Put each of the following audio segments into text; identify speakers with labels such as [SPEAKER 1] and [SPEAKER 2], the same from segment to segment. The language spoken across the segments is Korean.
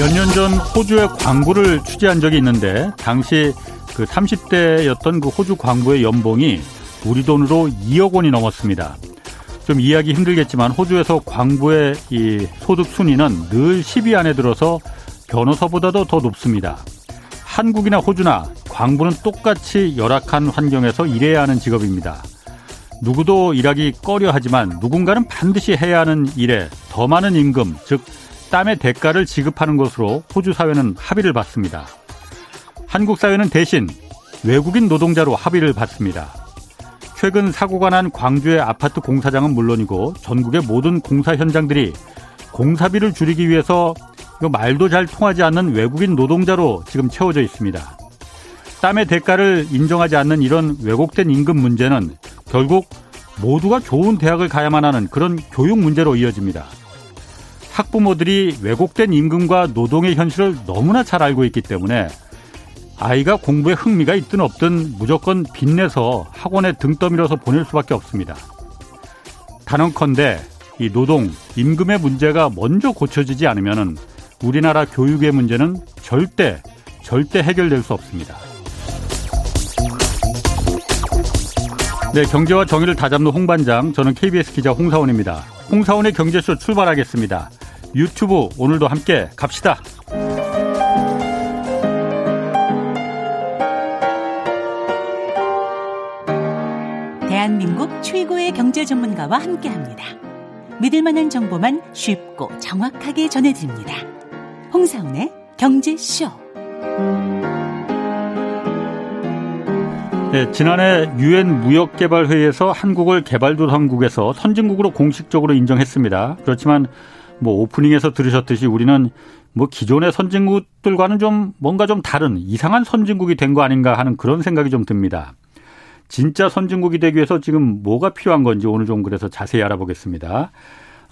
[SPEAKER 1] 몇 년 전 호주의 광부를 취재한 적이 있는데 당시 그 30대였던 그 호주 광부의 연봉이 우리 돈으로 2억 원이 넘었습니다. 좀 이해하기 힘들겠지만 호주에서 광부의 이 소득 순위는 늘 10위 안에 들어서 변호사보다도 더 높습니다. 한국이나 호주나 광부는 똑같이 열악한 환경에서 일해야 하는 직업입니다. 누구도 일하기 꺼려 하지만 누군가는 반드시 해야 하는 일에 더 많은 임금, 즉 땀의 대가를 지급하는 것으로 호주 사회는 합의를 받습니다. 한국 사회는 대신 외국인 노동자로 합의를 받습니다. 최근 사고가 난 광주의 아파트 공사장은 물론이고 전국의 모든 공사 현장들이 공사비를 줄이기 위해서 말도 잘 통하지 않는 외국인 노동자로 지금 채워져 있습니다. 땀의 대가를 인정하지 않는 이런 왜곡된 임금 문제는 결국 모두가 좋은 대학을 가야만 하는 그런 교육 문제로 이어집니다. 학부모들이 왜곡된 임금과 노동의 현실을 너무나 잘 알고 있기 때문에 아이가 공부에 흥미가 있든 없든 무조건 빚내서 학원에 등 떠밀어서 보낼 수밖에 없습니다. 단언컨대 이 노동, 임금의 문제가 먼저 고쳐지지 않으면 우리나라 교육의 문제는 절대, 절대 해결될 수 없습니다. 네, 경제와 정의를 다잡는 홍반장, 저는 KBS 기자 홍사원입니다. 홍사원의 경제쇼 출발하겠습니다. 유튜브 오늘도 함께 갑시다.
[SPEAKER 2] 대한민국 최고의 경제 전문가와 함께 합니다. 믿을 만한 정보만 쉽고 정확하게 전해드립니다. 홍사원의 경제쇼.
[SPEAKER 1] 네, 지난해 유엔 무역개발회의에서 한국을 개발도상국에서 선진국으로 공식적으로 인정했습니다. 그렇지만 뭐 오프닝에서 들으셨듯이 우리는 뭐 기존의 선진국들과는 좀 뭔가 좀 다른 이상한 선진국이 된 거 아닌가 하는 그런 생각이 좀 듭니다. 진짜 선진국이 되기 위해서 지금 뭐가 필요한 건지 오늘 좀 그래서 자세히 알아보겠습니다.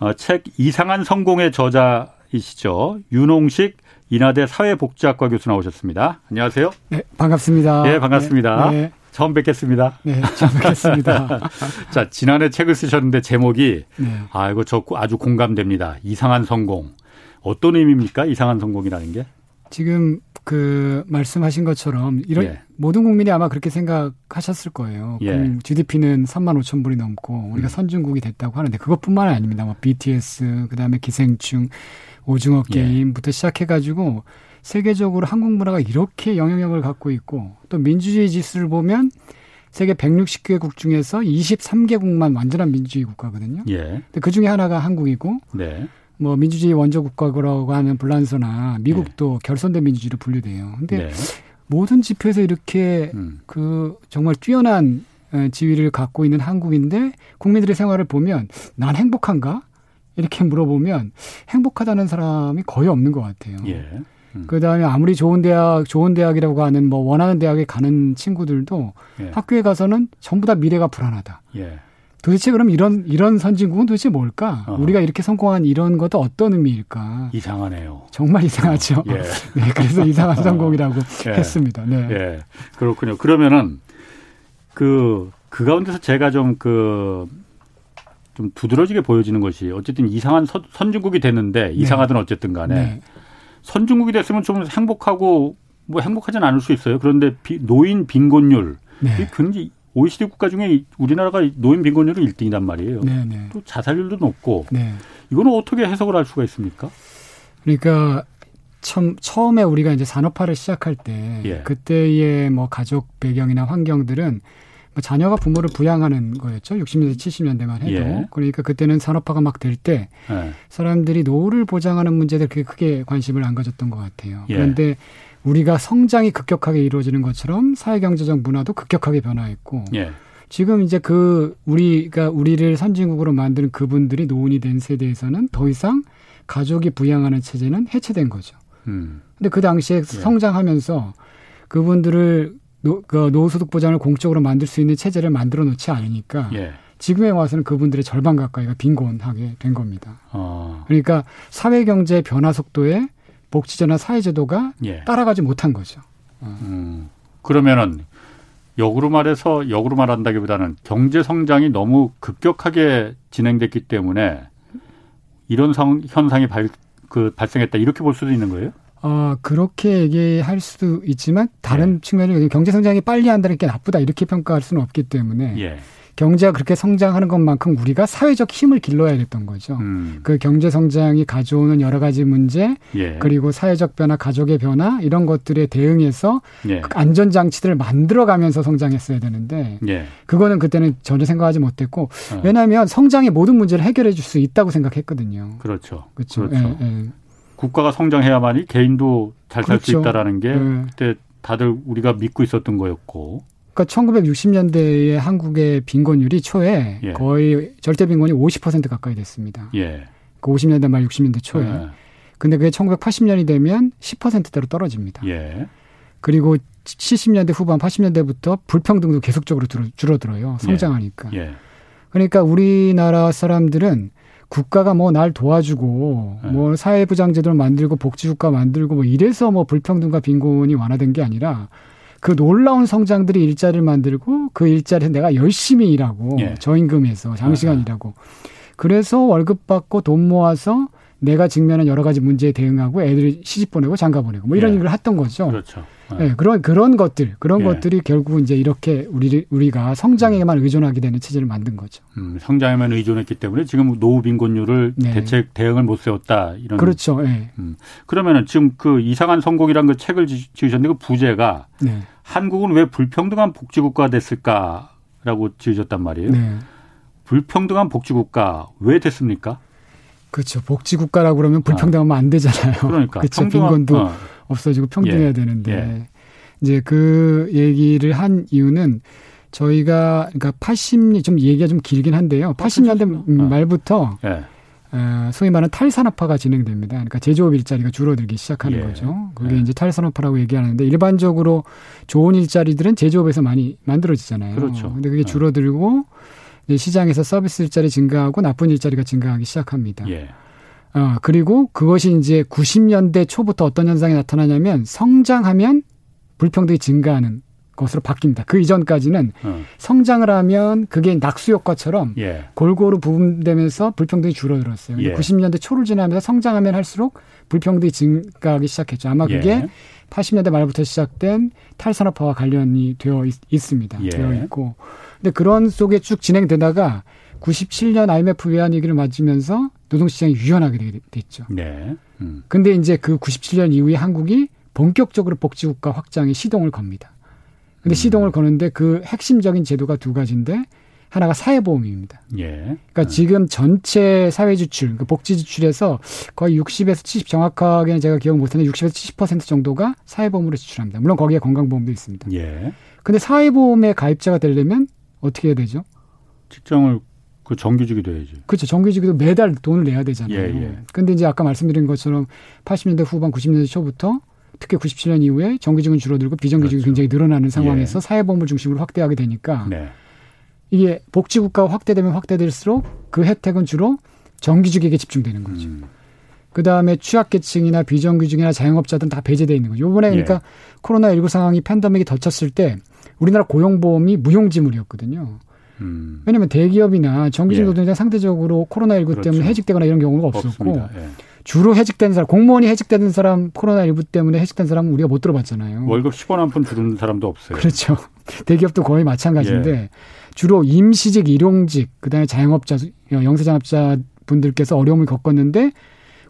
[SPEAKER 1] 어, 책 이상한 성공의 저자이시죠. 윤홍식 인하대 사회복지학과 교수 나오셨습니다. 안녕하세요.
[SPEAKER 3] 네, 반갑습니다.
[SPEAKER 1] 네, 반갑습니다. 네, 네. 처음 뵙겠습니다.
[SPEAKER 3] 네, 처음 뵙겠습니다.
[SPEAKER 1] 자, 지난해 책을 쓰셨는데 제목이 네. 아, 이거 저 아주 공감됩니다. 이상한 성공. 어떤 의미입니까? 이상한 성공이라는 게?
[SPEAKER 3] 지금 그 말씀하신 것처럼 이런 예. 모든 국민이 아마 그렇게 생각하셨을 거예요. 예. GDP는 3만 5천 불이 넘고 우리가 음. 선진국이 됐다고 하는데 그것뿐만 아닙니다. 뭐 BTS 그다음에 기생충 오징어 예. 게임부터 예. 시작해가지고 세계적으로 한국 문화가 이렇게 영향력을 갖고 있고 또 민주주의 지수를 보면 세계 160개국 중에서 23개국만 완전한 민주주의 국가거든요. 예. 근데 그 중에 하나가 한국이고 네. 뭐 민주주의 원조 국가라고 하는 불란서나 미국도 네. 결선된 민주주의로 분류돼요. 근데 네. 모든 지표에서 이렇게 음. 그 정말 뛰어난 지위를 갖고 있는 한국인데 국민들의 생활을 보면 난 행복한가? 이렇게 물어보면 행복하다는 사람이 거의 없는 것 같아요. 예. 음. 그 다음에 아무리 좋은 대학 좋은 대학이라고 하는 뭐 원하는 대학에 가는 친구들도 예. 학교에 가서는 전부 다 미래가 불안하다. 예. 도대체 그럼 이런 이런 선진국은 도대체 뭘까? 어허. 우리가 이렇게 성공한 이런 것도 어떤 의미일까?
[SPEAKER 1] 이상하네요.
[SPEAKER 3] 정말 이상하죠. 어, 예. 네, 그래서 이상한 성공이라고 예. 했습니다. 네.
[SPEAKER 1] 예. 그렇군요. 그러면은 그, 그 가운데서 제가 좀 그, 좀 두드러지게 보여지는 것이 어쨌든 이상한 선, 선진국이 됐는데 네. 이상하든 어쨌든 간에 네. 선진국이 됐으면 좀 행복하고 뭐 행복하진 않을 수 있어요. 그런데 비, 노인 빈곤율 네. 굉장히 OECD 국가 중에 우리나라가 노인 빈곤율은 1등이란 말이에요. 네네. 네. 또 자살률도 높고 네. 이거는 어떻게 해석을 할 수가 있습니까?
[SPEAKER 3] 그러니까 처음, 처음에 우리가 이제 산업화를 시작할 때 예. 그때의 뭐 가족 배경이나 환경들은 뭐 자녀가 부모를 부양하는 거였죠. 60년대, 70년대만 해도. 예. 그러니까 그때는 산업화가 막 될때 예. 사람들이 노후를 보장하는 문제들 그게 크게 관심을 안 가졌던 것 같아요. 예. 그런데 우리가 성장이 급격하게 이루어지는 것처럼 사회 경제적 문화도 급격하게 변화했고 예. 지금 이제 그 우리가 우리를 선진국으로 만드는 그분들이 노인이 된 세대에서는 더 이상 가족이 부양하는 체제는 해체된 거죠. 음. 근데 그 당시에 예. 성장하면서 그분들을 노, 그 노후소득 보장을 공적으로 만들 수 있는 체제를 만들어 놓지 않으니까 예. 지금에 와서는 그분들의 절반 가까이가 빈곤하게 된 겁니다. 어. 그러니까 사회 경제 변화 속도에 복지제나 사회제도가 예. 따라가지 못한 거죠. 어. 음,
[SPEAKER 1] 그러면은 역으로 말해서 역으로 말한다기보다는 경제 성장이 너무 급격하게 진행됐기 때문에 이런 성, 현상이 발, 그 발생했다 이렇게 볼 수도 있는 거예요?
[SPEAKER 3] 어, 그렇게 얘기할 수도 있지만 다른 네. 측면이 경제 성장이 빨리 한다는 게 나쁘다 이렇게 평가할 수는 없기 때문에 예. 경제가 그렇게 성장하는 것만큼 우리가 사회적 힘을 길러야 됐던 거죠. 음. 그 경제 성장이 가져오는 여러 가지 문제, 예. 그리고 사회적 변화, 가족의 변화 이런 것들에 대응해서 예. 그 안전 장치들을 만들어 가면서 성장했어야 되는데 예. 그거는 그때는 전혀 생각하지 못했고 어. 왜냐하면 성장이 모든 문제를 해결해 줄 수 있다고 생각했거든요.
[SPEAKER 1] 그렇죠. 그렇죠. 그렇죠. 국가가 성장해야만이 개인도 잘 살수 그렇죠. 있다라는 게 예. 그때 다들 우리가 믿고 있었던 거였고.
[SPEAKER 3] 그러니까 1960년대에 한국의 빈곤율이 초에 예. 거의 절대 빈곤이 50% 가까이 됐습니다. 예. 그 50년대 말 60년대 초에. 예. 근데 그게 1980년이 되면 10%대로 떨어집니다. 예. 그리고 70년대 후반 80년대부터 불평등도 계속적으로 줄어들어요. 성장하니까. 예. 예. 그러니까 우리나라 사람들은 국가가 뭐 날 도와주고 네. 뭐 사회부장제도를 만들고 복지국가 만들고 뭐 이래서 뭐 불평등과 빈곤이 완화된 게 아니라 그 놀라운 성장들이 일자리를 만들고 그 일자리에서 내가 열심히 일하고 예. 저임금에서 장시간 아. 일하고 그래서 월급 받고 돈 모아서 내가 직면한 여러 가지 문제에 대응하고 애들이 시집 보내고 장가 보내고 뭐 이런 예. 일을 했던 거죠.
[SPEAKER 1] 그렇죠.
[SPEAKER 3] 네. 네, 그런 그런 것들 그런 예. 것들이 결국 이제 이렇게 우리 우리가 성장에만 의존하게 되는 체제를 만든 거죠.
[SPEAKER 1] 음, 성장에만 의존했기 때문에 지금 노후 빈곤율을 네. 대책 대응을 못 세웠다 이런.
[SPEAKER 3] 그렇죠. 네.
[SPEAKER 1] 음, 그러면은 지금 그 이상한 선곡이란 그 책을 지으셨는데 그 부제가 네. 한국은 왜 불평등한 복지국가 됐을까라고 지으셨단 말이에요. 네. 불평등한 복지국가 왜 됐습니까?
[SPEAKER 3] 그렇죠. 복지국가라고 그러면 불평등하면 안 되잖아요. 그러니까 그렇죠. 빈곤도 어. 없어지고 평등해야 예. 되는데 예. 이제 그 얘기를 한 이유는 저희가 그러니까 80년 좀 얘기가 좀 길긴 한데요. 80년대 어. 말부터 예. 어, 소위 말하는 탈산업화가 진행됩니다. 그러니까 제조업 일자리가 줄어들기 시작하는 예. 거죠. 그게 예. 이제 탈산업화라고 얘기하는데 일반적으로 좋은 일자리들은 제조업에서 많이 만들어지잖아요. 그렇죠. 근데 그게 예. 줄어들고 시장에서 서비스 일자리 증가하고 나쁜 일자리가 증가하기 시작합니다. 예. 어, 그리고 그것이 이제 90년대 초부터 어떤 현상이 나타나냐면 성장하면 불평등이 증가하는 것으로 바뀝니다. 그 이전까지는 어. 성장을 하면 그게 낙수 효과처럼 예. 골고루 부분되면서 불평등이 줄어들었어요. 예. 90년대 초를 지나면서 성장하면 할수록 불평등이 증가하기 시작했죠. 아마 그게 예. 80년대 말부터 시작된 탈산업화와 관련이 되어 있, 습니다 예. 되어 있고. 근데 그런 속에 쭉 진행되다가 97년 IMF 외환위기를 맞으면서 노동시장이 유연하게 됐죠. 네. 음. 근데 이제 그 97년 이후에 한국이 본격적으로 복지국가 확장에 시동을 겁니다. 근데 음. 시동을 거는데 그 핵심적인 제도가 두 가지인데 하나가 사회보험입니다. 예. 그러니까 음. 지금 전체 사회 지출, 그 복지 지출에서 거의 60에서 70 정확하게는 제가 기억 못하는데 60에서 70% 정도가 사회보험으로 지출합니다. 물론 거기에 건강보험도 있습니다. 예. 근데 사회보험에 가입자가 되려면 어떻게 해야 되죠?
[SPEAKER 1] 직장을 그 정규직이 돼야지.
[SPEAKER 3] 그렇죠. 정규직도 매달 돈을 내야 되잖아요. 예, 예. 근데 이제 아까 말씀드린 것처럼 80년대 후반 90년대 초부터 특히 97년 이후에 정규직은 줄어들고 비정규직이 그렇죠. 굉장히 늘어나는 상황에서 예. 사회보험을 중심으로 확대하게 되니까 네. 이게 복지국가가 확대되면 확대될수록 그 혜택은 주로 정규직에게 집중되는 거죠. 음. 그 다음에 취약계층이나 비정규직이나 자영업자들은 다 배제돼 있는 거죠. 요번에 그러니까 예. 코로나19 상황이 팬데믹이 덧쳤을 때 우리나라 고용보험이 무용지물이었거든요. 음. 왜냐하면 대기업이나 정규직 예. 노동자 상대적으로 코로나 19 그렇죠. 때문에 해직되거나 이런 경우가 없었고 예. 주로 해직된 사람, 공무원이 해직되는 사람, 코로나 19 때문에 해직된 사람은 우리가 못 들어봤잖아요.
[SPEAKER 1] 월급 10원 한 푼 주는 사람도 없어요.
[SPEAKER 3] 그렇죠. 대기업도 거의 마찬가지인데 예. 주로 임시직, 일용직, 그다음에 자영업자, 영세자업자 분들께서 어려움을 겪었는데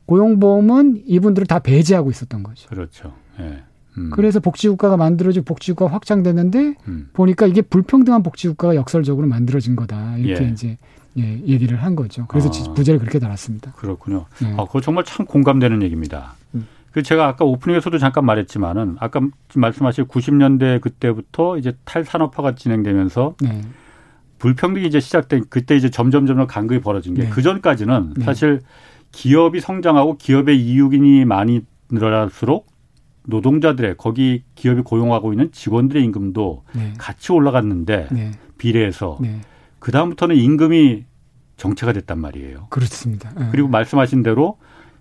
[SPEAKER 3] 고용보험은 이분들을 다 배제하고 있었던 거죠.
[SPEAKER 1] 그렇죠. 예.
[SPEAKER 3] 음. 그래서 복지국가가 만들어지고 복지국가가 확장됐는데 음. 보니까 이게 불평등한 복지국가가 역설적으로 만들어진 거다. 이렇게 예. 이제 예, 얘기를 한 거죠. 그래서 아. 부제를 그렇게 달았습니다.
[SPEAKER 1] 그렇군요. 네. 아, 그거 정말 참 공감되는 얘기입니다. 음. 그 제가 아까 오프닝에서도 잠깐 말했지만은 아까 말씀하신 90년대 그때부터 이제 탈산업화가 진행되면서 네. 불평등이 이제 시작된 그때 이제 점점 점점 간극이 벌어진 게그 네. 전까지는 네. 사실 기업이 성장하고 기업의 이익이 많이 늘어날수록 노동자들의 거기 기업이 고용하고 있는 직원들의 임금도 네. 같이 올라갔는데 네. 비례해서 네. 그 다음부터는 임금이 정체가 됐단 말이에요.
[SPEAKER 3] 그렇습니다.
[SPEAKER 1] 네. 그리고 말씀하신 대로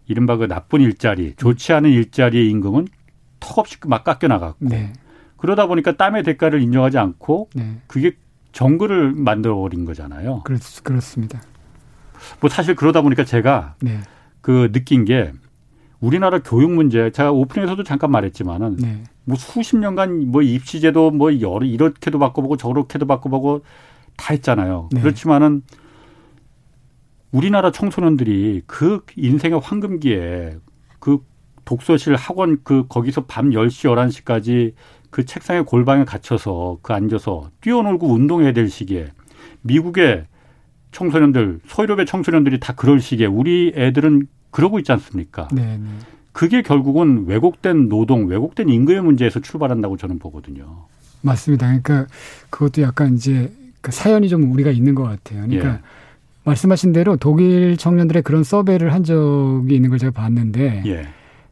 [SPEAKER 1] 이른바 그 나쁜 일자리, 좋지 않은 일자리의 임금은 턱없이 막 깎여 나갔고 네. 그러다 보니까 땀의 대가를 인정하지 않고 네. 그게 정글을 만들어 버린 거잖아요.
[SPEAKER 3] 그렇, 그렇습니다.
[SPEAKER 1] 뭐 사실 그러다 보니까 제가 그 느낀 게 우리나라 교육 문제 제가 오프닝에서도 잠깐 말했지만은 네. 뭐 수십 년간 뭐 입시제도 뭐 여러 이렇게도 바꿔보고 저렇게도 바꿔보고 다 했잖아요. 네. 그렇지만은 우리나라 청소년들이 그 인생의 황금기에 그 독서실 학원 그 거기서 밤 10시 11시까지 그 책상에 골방에 갇혀서 그 앉아서 뛰어놀고 운동해야 될 시기에 미국의 청소년들 소유럽의 청소년들이 다 그럴 시기에 우리 애들은 그러고 있지 않습니까? 네, 네. 그게 결국은 왜곡된 노동, 왜곡된 임금의 문제에서 출발한다고 저는 보거든요.
[SPEAKER 3] 맞습니다. 그러니까 그것도 약간 이제 그 사연이 좀 우리가 있는 것 같아요. 그러니까 예. 말씀하신 대로 독일 청년들의 그런 서베이를 한 적이 있는 걸 제가 봤는데 예.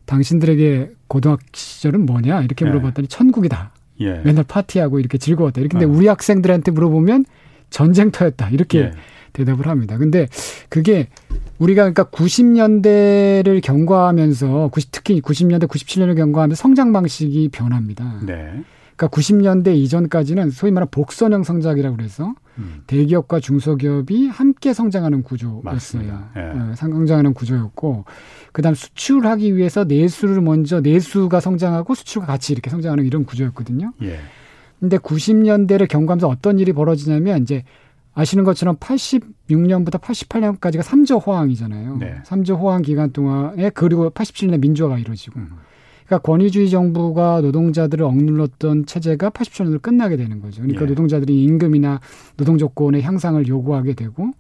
[SPEAKER 3] 당신들에게 고등학교 시절은 뭐냐 이렇게 예. 물어봤더니 천국이다. 예. 맨날 파티하고 이렇게 즐거웠다. 이렇게 근데 어. 우리 학생들한테 물어보면 전쟁터였다. 이렇게 예. 대답을 합니다. 근데 그게 우리가 그러니까 90년대를 경과하면서 90, 특히 90년대, 97년을 경과하면서 성장 방식이 변합니다. 네. 그러니까 90년대 이전까지는 소위 말하는 복선형 성장이라고 그래서 음. 대기업과 중소기업이 함께 성장하는 구조였어요. 예. 네, 성장하는 구조였고 그다음 수출하기 위해서 내수를 먼저 내수가 성장하고 수출과 같이 이렇게 성장하는 이런 구조였거든요. 예. 근데 90년대를 경과하면서 어떤 일이 벌어지냐면 이제 아시는 것처럼 86년부터 88년까지가 3조 호황이잖아요. 네. 3조 호황 기간 동안에 그리고 87년에 민주화가 이루어지고. 음. 그러니까 권위주의 정부가 노동자들을 억눌렀던 체제가 80년으로 끝나게 되는 거죠. 그러니까 예. 노동자들이 임금이나 노동 조건의 향상을 요구하게 되고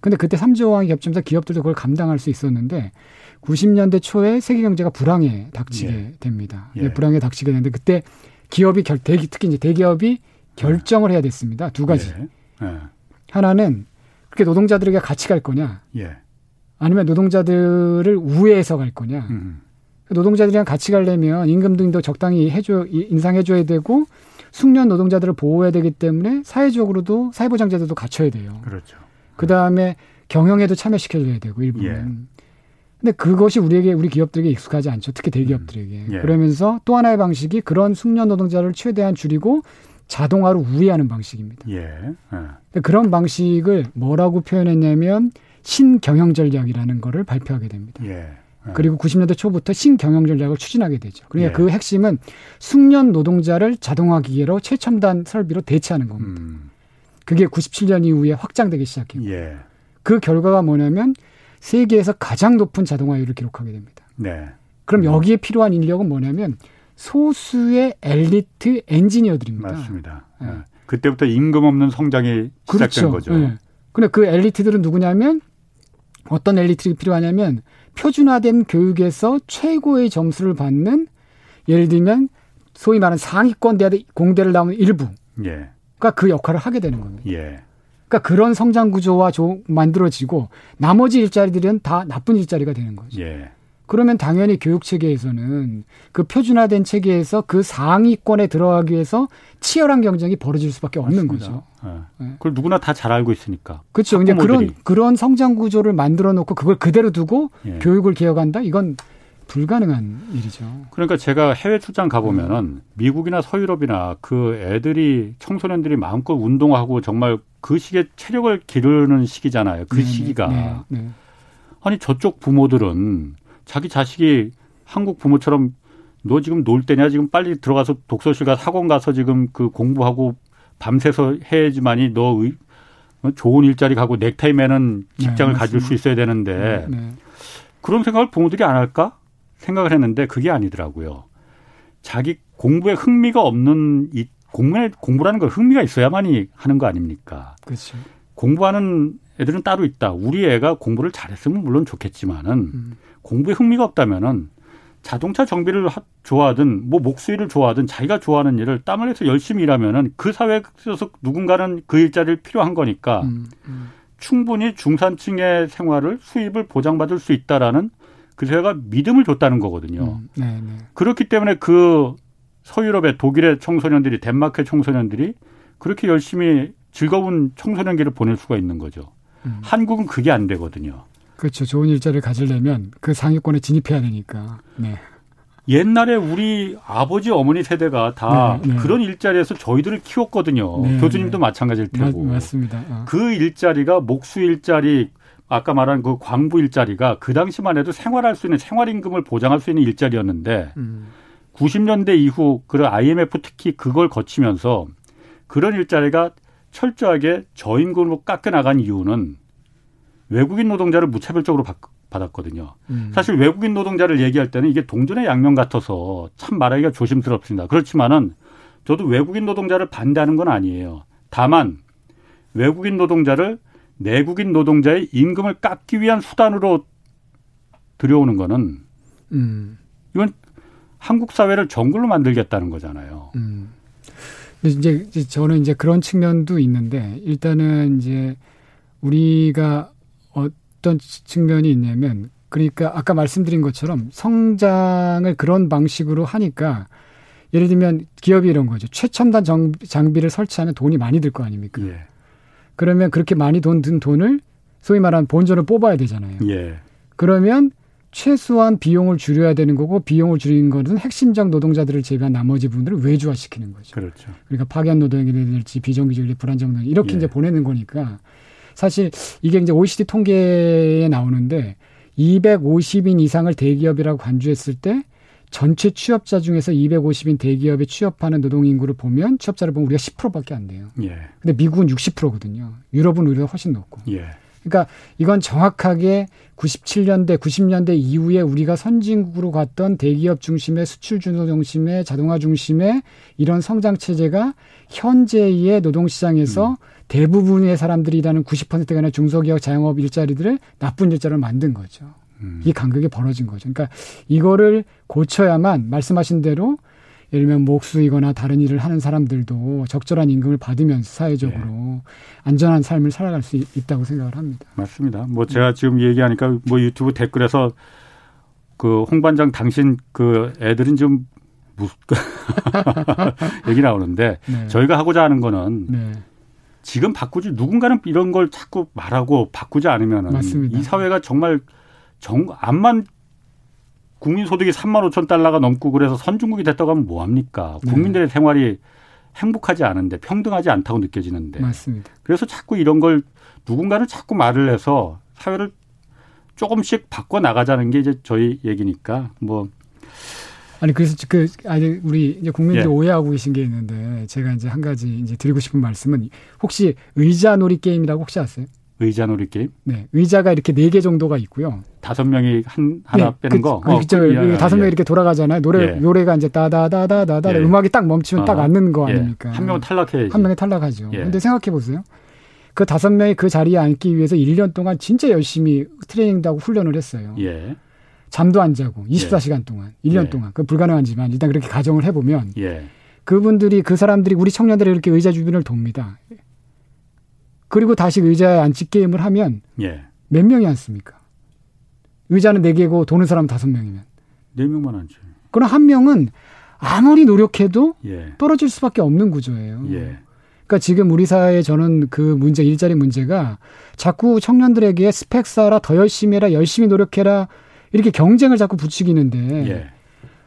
[SPEAKER 3] 근데 그때 3조 호황이 겹치면서 기업들도 그걸 감당할 수 있었는데 90년대 초에 세계 경제가 불황에 닥치게 예. 됩니다. 예. 불황에 닥치게 되는데 그때 기업이 결 대기 특히 이제 대기업이 결정을 해야 됐습니다. 두 가지. 하나는 그렇게 노동자들에게 같이 갈 거냐, 예. 아니면 노동자들을 우회해서 갈 거냐. 음. 노동자들이랑 같이 가려면 임금 등도 적당히 해줘 인상해줘야 되고 숙련 노동자들을 보호해야 되기 때문에 사회적으로도 사회보장제도도 갖춰야 돼요.
[SPEAKER 1] 그렇죠.
[SPEAKER 3] 그 다음에 경영에도 참여시켜줘야 되고 일부는. 예. 근데 그것이 우리에게 우리 기업들에게 익숙하지 않죠. 특히 대기업들에게. 음. 예. 그러면서 또 하나의 방식이 그런 숙련 노동자를 최대한 줄이고 자동화로 우회하는 방식입니다. 예. 예. 그런 방식을 뭐라고 표현했냐면 신경영 전략이라는 거를 발표하게 됩니다. 예. 예. 그리고 90년대 초부터 신경영 전략을 추진하게 되죠. 그러니까 예. 그 핵심은 숙련 노동자를 자동화 기계로 최첨단 설비로 대체하는 겁니다. 음. 그게 97년 이후에 확장되기 시작해요. 예. 그 결과가 뭐냐면 세계에서 가장 높은 자동화율을 기록하게 됩니다. 네. 그럼 음. 여기에 필요한 인력은 뭐냐면 소수의 엘리트 엔지니어들입니다.
[SPEAKER 1] 맞습니다. 네. 그때부터 임금 없는 성장이 그렇죠. 시작된 거죠. 네.
[SPEAKER 3] 근데 그 엘리트들은 누구냐면 어떤 엘리트가 필요하냐면 표준화된 교육에서 최고의 점수를 받는 예를 들면 소위 말하는 상위권 대학 공대를 나오는 일부. 예. 그러니까 그 역할을 하게 되는 겁니다. 예. 그러니까 그런 성장 구조와 만들어지고 나머지 일자리들은 다 나쁜 일자리가 되는 거죠. 예. 그러면 당연히 교육 체계에서는 그 표준화된 체계에서 그 상위권에 들어가기 위해서 치열한 경쟁이 벌어질 수밖에 없는 맞습니다. 거죠. 네.
[SPEAKER 1] 네. 그걸 누구나 다 잘 알고 있으니까.
[SPEAKER 3] 그렇죠. 근데 그런 그런 성장 구조를 만들어 놓고 그걸 그대로 두고 예. 교육을 개혁한다? 이건 불가능한 일이죠.
[SPEAKER 1] 그러니까 제가 해외 출장 가보면은 음. 미국이나 서유럽이나 그 애들이 청소년들이 마음껏 운동하고 정말 그 시기에 체력을 기르는 시기잖아요. 그 네네. 시기가. 네, 네. 아니 저쪽 부모들은 자기 자식이 한국 부모처럼 너 지금 놀 때냐 지금 빨리 들어가서 독서실 가서 학원 가서 지금 그 공부하고 밤새서 해야지만이 너 의, 어, 좋은 일자리 가고 넥타이 매는 직장을 네, 가질 수 있어야 되는데 네, 네. 그런 생각을 부모들이 안 할까 생각을 했는데 그게 아니더라고요. 자기 공부에 흥미가 없는 이 공부에 공부라는 걸 흥미가 있어야만이 하는 거 아닙니까?
[SPEAKER 3] 그렇죠.
[SPEAKER 1] 공부하는 애들은 따로 있다. 우리 애가 공부를 잘했으면 물론 좋겠지만은 음. 공부에 흥미가 없다면은 자동차 정비를 좋아하든 뭐 목수일을 좋아하든 자기가 좋아하는 일을 땀을 내서 열심히 일하면은 그 사회에서 누군가는 그 일자리를 필요한 거니까 음, 음. 충분히 중산층의 생활을 수입을 보장받을 수 있다라는 그 사회가 믿음을 줬다는 거거든요. 음, 네, 네. 그렇기 때문에 그 서유럽의 독일의 청소년들이 덴마크의 청소년들이 그렇게 열심히 즐거운 청소년기를 보낼 수가 있는 거죠. 음. 한국은 그게 안 되거든요.
[SPEAKER 3] 그렇죠. 좋은 일자리를 가지려면 그 상위권에 진입해야 되니까. 네.
[SPEAKER 1] 옛날에 우리 아버지 어머니 세대가 다 네, 네. 그런 일자리에서 저희들을 키웠거든요. 네, 교수님도 네. 마찬가지일 테고.
[SPEAKER 3] 맞, 습니다
[SPEAKER 1] 어. 그 일자리가 목수 일자리 아까 말한 그 광부 일자리가 그 당시만 해도 생활할 수 있는 생활임금을 보장할 수 있는 일자리였는데 음. 90년대 이후 그런 IMF 특히 그걸 거치면서 그런 일자리가 철저하게 저임금으로 깎여 나간 이유는 외국인 노동자를 무차별적으로 받았거든요. 음. 사실 외국인 노동자를 얘기할 때는 이게 동전의 양면 같아서 참 말하기가 조심스럽습니다. 그렇지만은 저도 외국인 노동자를 반대하는 건 아니에요. 다만 외국인 노동자를 내국인 노동자의 임금을 깎기 위한 수단으로 들여오는 거는 음. 이건 한국 사회를 정글로 만들겠다는 거잖아요. 음.
[SPEAKER 3] 근데 이제 저는 이제 그런 측면도 있는데 일단은 이제 우리가 어떤 측면이 있냐면 그러니까 아까 말씀드린 것처럼 성장을 그런 방식으로 하니까 예를 들면 기업이 이런 거죠. 최첨단 장비를 설치하면 돈이 많이 들 거 아닙니까? 예. 그러면 그렇게 많이 돈 든 돈을 소위 말하는 본전을 뽑아야 되잖아요. 예. 그러면 최소한 비용을 줄여야 되는 거고 비용을 줄이는 것은 핵심적 노동자들을 제외한 나머지 부분들을 외주화시키는 거죠.
[SPEAKER 1] 그렇죠.
[SPEAKER 3] 그러니까 파견 노동이라든지 비정규직 불안정 노동 이렇게 예. 이제 보내는 거니까 사실 이게 이제 OECD 통계에 나오는데 250인 이상을 대기업이라고 간주했을 때 전체 취업자 중에서 250인 대기업에 취업하는 노동 인구를 보면 취업자를 보면 우리가 10%밖에 안 돼요. 예. 근데 미국은 60%거든요. 유럽은 우리가 훨씬 높고. 예. 그러니까 이건 정확하게 97년대, 90년대 이후에 우리가 선진국으로 갔던 대기업 중심의 수출 주도 중심의 자동화 중심의 이런 성장 체제가 현재의 노동 시장에서 음. 대부분의 사람들이 일하는 90%가 아니라 중소기업 자영업 일자리들을 나쁜 일자리를 만든 거죠. 음. 이 간격이 벌어진 거죠. 그러니까 이거를 고쳐야만 말씀하신 대로 예를 들면 목수이거나 다른 일을 하는 사람들도 적절한 임금을 받으면서 사회적으로 예. 안전한 삶을 살아갈 수 있, 다고 생각을 합니다.
[SPEAKER 1] 맞습니다. 뭐 제가 네. 지금 얘기하니까 뭐 유튜브 댓글에서 그 홍반장 당신 그 애들은 좀 무, 얘기 나오는데 네. 저희가 하고자 하는 거는 네. 지금 바꾸지 누군가는 이런 걸 자꾸 말하고 바꾸지 맞습니다. 이 사회가 정말 정 암만 국민 소득이 3만 5천 달러가 넘고 그래서 선진국이 됐다고 하면 뭐 합니까? 네. 국민들의 네. 생활이 행복하지 않은데 평등하지 않다고 느껴지는데.
[SPEAKER 3] 맞습니다.
[SPEAKER 1] 그래서 자꾸 이런 걸 누군가는 자꾸 말을 해서 사회를 조금씩 바꿔 나가자는 게 이제 저희 얘기니까 뭐
[SPEAKER 3] 아니 그래서 그 아니 우리 이제 국민들이 예. 오해하고 계신 게 있는데 제가 이제 한 가지 이제 드리고 싶은 말씀은 혹시 의자 놀이 게임이라고 혹시 아세요?
[SPEAKER 1] 의자 놀이 게임?
[SPEAKER 3] 네, 의자가 이렇게 네 개 정도가 있고요.
[SPEAKER 1] 다섯 명이 한 하나 네, 빼는 그, 거.
[SPEAKER 3] 그, 그죠. 어, 다섯 예. 명이 이렇게 돌아가잖아요. 노래 예. 노래가 이제 따다다다다다 예. 음악이 딱 멈추면 어. 딱 앉는 거 예. 아닙니까?
[SPEAKER 1] 한 명은 탈락해야지.
[SPEAKER 3] 한 명이 탈락하죠. 예. 근데 생각해 보세요. 그 다섯 명이 그 자리에 앉기 위해서 1년 동안 진짜 열심히 트레이닝도 하고 훈련을 했어요. 예. 잠도 안 자고 24시간 예. 동안 1년 예. 동안 그 불가능하지만 일단 그렇게 가정을 해보면 예. 그분들이 그 사람들이 우리 청년들이 이렇게 의자 주변을 돕니다. 그리고 다시 의자에 앉지 게임을 하면 예. 몇 명이 앉습니까? 의자는 네 개고 도는 사람 다섯 명이면
[SPEAKER 1] 네 명만 앉죠.
[SPEAKER 3] 그럼 한 명은 아무리 노력해도 예. 떨어질 수밖에 없는 구조예요. 예. 그러니까 지금 우리 사회에 저는 그 문제 일자리 문제가 자꾸 청년들에게 스펙 쌓아라 더 열심히 해라 열심히 노력해라 이렇게 경쟁을 자꾸 부추기는데 예.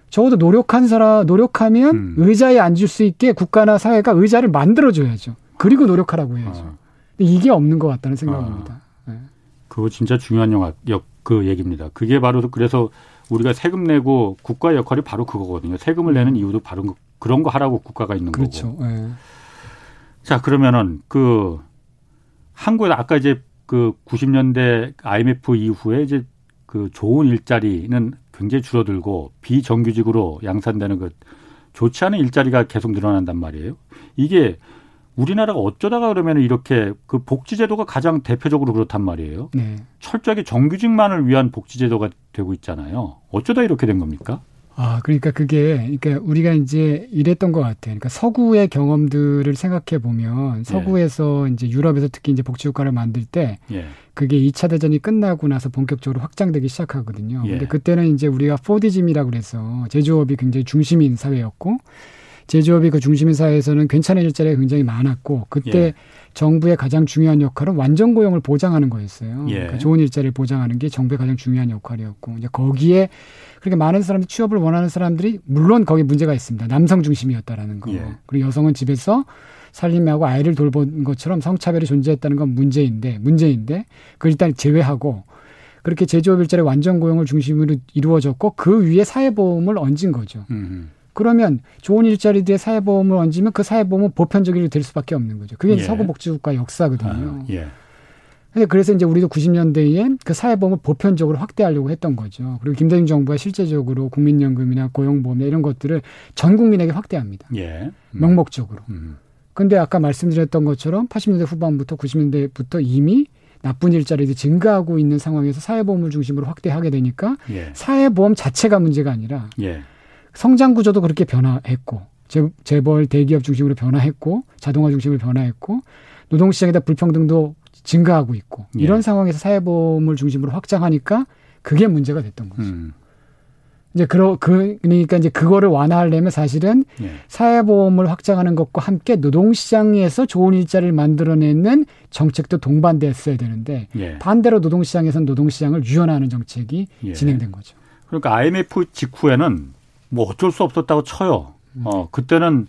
[SPEAKER 3] 적어도 노력한 사람 노력하면 음. 의자에 앉을 수 있게 국가나 사회가 의자를 만들어줘야죠. 그리고 노력하라고 해야죠. 아. 이게 없는 것 같다는 생각입니다. 아. 네.
[SPEAKER 1] 그거 진짜 중요한 영화 그 얘기입니다. 그게 바로 그래서 우리가 세금 내고 국가 역할이 바로 그거거든요. 세금을 내는 이유도 바로 그, 그런 거 하라고 국가가 있는
[SPEAKER 3] 그렇죠.
[SPEAKER 1] 거고.
[SPEAKER 3] 네.
[SPEAKER 1] 자 그러면은 그 한국에 아까 이제 그 90년대 IMF 이후에 이제 그 좋은 일자리는 굉장히 줄어들고 비정규직으로 양산되는 그 좋지 않은 일자리가 계속 늘어난단 말이에요. 이게 우리나라가 어쩌다가 그러면 이렇게 그 복지제도가 가장 대표적으로 그렇단 말이에요. 네. 철저하게 정규직만을 위한 복지제도가 되고 있잖아요. 어쩌다 이렇게 된 겁니까?
[SPEAKER 3] 아, 그러니까 그게, 그러니까 우리가 이제 이랬던 것 같아요. 그러니까 서구의 경험들을 생각해 보면 서구에서 예. 이제 유럽에서 특히 이제 복지국가를 만들 때 예. 그게 2차 대전이 끝나고 나서 본격적으로 확장되기 시작하거든요. 예. 근데 그때는 이제 우리가 포디즘이라고 그래서 제조업이 굉장히 중심인 사회였고 제조업이 그 중심인 사회에서는 괜찮은 일자리가 굉장히 많았고 그때 예. 정부의 가장 중요한 역할은 완전 고용을 보장하는 거였어요. 예. 그러니까 좋은 일자리를 보장하는 게 정부의 가장 중요한 역할이었고 이제 거기에 그렇게 많은 사람들이 취업을 원하는 사람들이 물론 거기 문제가 있습니다. 남성 중심이었다라는 거. 예. 그리고 여성은 집에서 살림하고 아이를 돌본 것처럼 성차별이 존재했다는 건 문제인데 문제인데 그걸 일단 제외하고 그렇게 제조업 일자리 완전 고용을 중심으로 이루어졌고 그 위에 사회보험을 얹은 거죠. 음. 그러면 좋은 일자리들의 사회보험을 얹으면 그 사회보험은 보편적으로 될 수밖에 없는 거죠. 그게 예. 서구복지국가 역사거든요. 아, 예. 근데 그래서 이제 우리도 90년대에 그 사회보험을 보편적으로 확대하려고 했던 거죠. 그리고 김대중 정부가 실제적으로 국민연금이나 고용보험 이런 것들을 전 국민에게 확대합니다. 예. 음. 명목적으로. 음. 근데 아까 말씀드렸던 것처럼 80년대 후반부터 90년대부터 이미 나쁜 일자리들이 증가하고 있는 상황에서 사회보험을 중심으로 확대하게 되니까 예. 사회보험 자체가 문제가 아니라 예. 성장 구조도 그렇게 변화했고 재벌 대기업 중심으로 변화했고 자동화 중심으로 변화했고 노동 시장에다 불평등도 증가하고 있고 예. 이런 상황에서 사회보험을 중심으로 확장하니까 그게 문제가 됐던 거죠. 음. 이제 그러 그 그러니까 이제 그거를 완화하려면 사실은 예. 사회보험을 확장하는 것과 함께 노동시장에서 좋은 일자리를 만들어내는 정책도 동반됐어야 되는데 예. 반대로 노동시장에서는 노동시장을 유연하는 정책이 예. 진행된 거죠.
[SPEAKER 1] 그러니까 IMF 직후에는 뭐 어쩔 수 없었다고 쳐요. 음. 어 그때는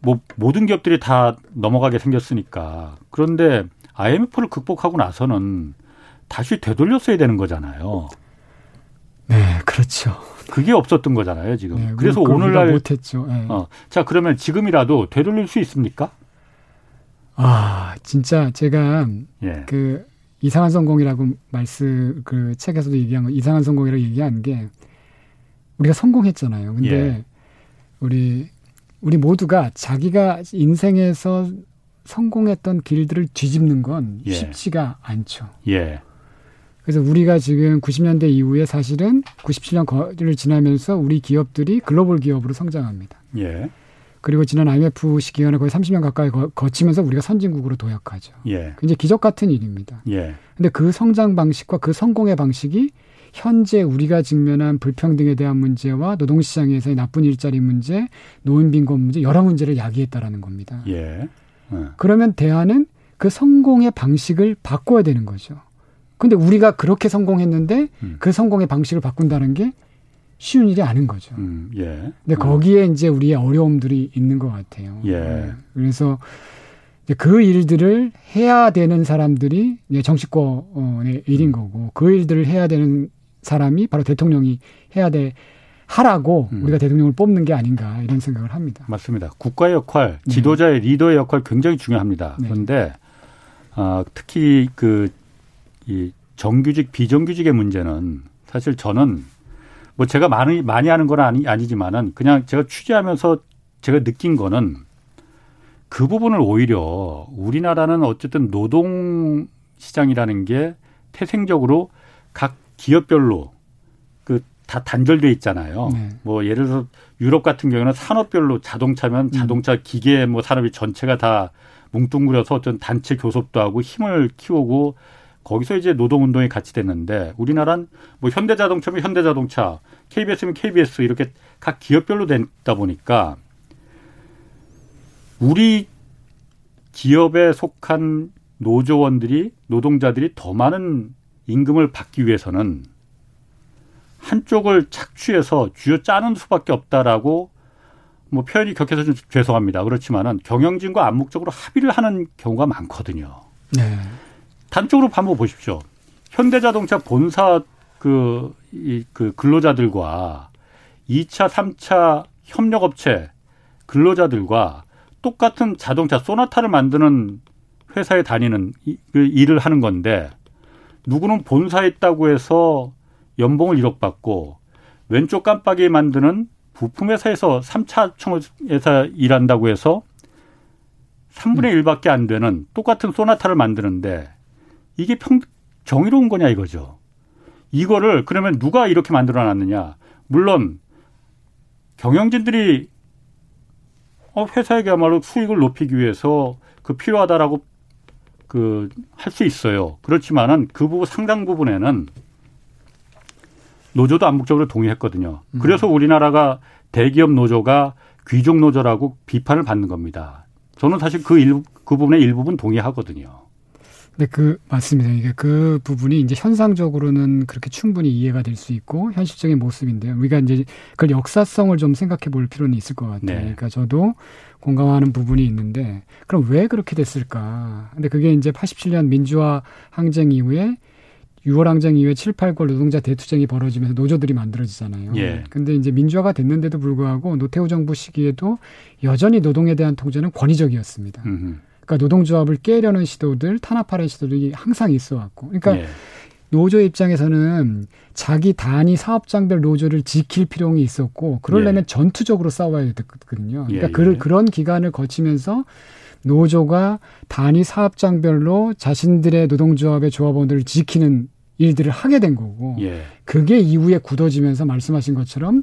[SPEAKER 1] 뭐 모든 기업들이 다 넘어가게 생겼으니까 그런데 IMF를 극복하고 나서는 다시 되돌렸어야 되는 거잖아요.
[SPEAKER 3] 네, 그렇죠.
[SPEAKER 1] 그게 없었던 거잖아요, 지금. 네, 그래서 오늘날
[SPEAKER 3] 못했죠. 네.
[SPEAKER 1] 어, 자 그러면 지금이라도 되돌릴 수 있습니까?
[SPEAKER 3] 아, 진짜 제가 예. 그 이상한 성공이라고 말씀 그 책에서도 얘기한 거 이상한 성공이라고 얘기한 게 우리가 성공했잖아요. 근데 예. 우리 우리 모두가 자기가 인생에서 성공했던 길들을 뒤집는 건 예. 쉽지가 않죠. 예. 그래서 우리가 지금 90년대 이후에 사실은 97년을 지나면서 우리 기업들이 글로벌 기업으로 성장합니다. 예. 그리고 지난 IMF 시기간에 거의 30년 가까이 거, 치면서 우리가 선진국으로 도약하죠. 예. 굉장히 기적 같은 일입니다. 예. 근데 그 성장 방식과 그 성공의 방식이 현재 우리가 직면한 불평등에 대한 문제와 노동시장에서의 나쁜 일자리 문제, 노인 빈곤 문제 여러 문제를 야기했다라는 겁니다. 예. 네. 그러면 대안은 그 성공의 방식을 바꿔야 되는 거죠. 근데 우리가 그렇게 성공했는데 음. 그 성공의 방식을 바꾼다는 게 쉬운 일이 아닌 거죠. 음, 예. 근데 거기에 음. 이제 우리의 어려움들이 있는 것 같아요. 예. 네. 그래서 그 일들을 해야 되는 사람들이 정치권의 일인 음. 거고 그 일들을 해야 되는 사람이 바로 대통령이 해야 돼 하라고 음. 우리가 대통령을 뽑는 게 아닌가 이런 생각을 합니다.
[SPEAKER 1] 맞습니다. 국가의 역할, 네. 지도자의 네. 리더의 역할 굉장히 중요합니다. 네. 그런데 어, 특히 그 이 정규직 비정규직의 문제는 사실 저는 뭐 제가 많이 많이 하는 건 아니 아니지만은 그냥 제가 취재하면서 제가 느낀 거는 그 부분을 오히려 우리나라는 어쨌든 노동 시장이라는 게 태생적으로 각 기업별로 다 단절돼 있잖아요. 네. 뭐 예를 들어서 유럽 같은 경우는 산업별로 자동차면 음. 자동차 기계 뭐 산업이 전체가 다 뭉뚱그려서 어떤 단체 교섭도 하고 힘을 키우고 거기서 이제 노동운동이 같이 됐는데 우리나라는 뭐 현대자동차면 현대자동차, KBS면 KBS 이렇게 각 기업별로 됐다 보니까 우리 기업에 속한 노조원들이 노동자들이 더 많은 임금을 받기 위해서는 한쪽을 착취해서 쥐어 짜는 수밖에 없다라고 뭐 표현이 격해서 좀 죄송합니다. 그렇지만은 경영진과 암묵적으로 합의를 하는 경우가 많거든요. 네. 단적으로 한번 보십시오. 현대자동차 본사 그, 이, 그 근로자들과 2차, 3차 협력업체 근로자들과 똑같은 자동차 소나타를 만드는 회사에 다니는 이, 그 일을 하는 건데 누구는 본사에 있다고 해서 연봉을 1억 받고 왼쪽 깜빡이 만드는 부품 회사에서 3차 청에서 일한다고 해서 3분의 1밖에 안 되는 똑같은 소나타를 만드는데 이게 평 정의로운 거냐 이거죠. 이거를 그러면 누가 이렇게 만들어 놨느냐? 물론 경영진들이 어 회사에게야말로 수익을 높이기 위해서 그 필요하다라고 그 할 수 있어요. 그렇지만은 그 부분 상당 부분에는 노조도 암묵적으로 동의했거든요. 음. 그래서 우리나라가 대기업 노조가 귀족 노조라고 비판을 받는 겁니다. 저는 사실 그 일, 그 부분의 일부분 동의하거든요.
[SPEAKER 3] 네, 그 맞습니다. 이게 그 부분이 이제 현상적으로는 그렇게 충분히 이해가 될 수 있고 현실적인 모습인데요. 우리가 이제 그걸 역사성을 좀 생각해 볼 필요는 있을 것 같아요. 네. 그러니까 저도 공감하는 부분이 있는데 그럼 왜 그렇게 됐을까? 근데 그게 이제 87년 민주화 항쟁 이후에 6월 항쟁 이후에 7, 8, 9월 노동자 대투쟁이 벌어지면서 노조들이 만들어지잖아요. 예. 근데 이제 민주화가 됐는데도 불구하고 노태우 정부 시기에도 여전히 노동에 대한 통제는 권위적이었습니다. 음흠. 그러니까 노동조합을 깨려는 시도들, 탄압하는 시도들이 항상 있어 왔고. 그러니까 예. 노조 입장에서는 자기 단위 사업장별 노조를 지킬 필요가 있었고 그러려면 예. 전투적으로 싸워야 됐거든요. 그러니까 예, 그, 예. 그런 기간을 거치면서 노조가 단위 사업장별로 자신들의 노동조합의 조합원들을 지키는 일들을 하게 된 거고 예. 그게 이후에 굳어지면서 말씀하신 것처럼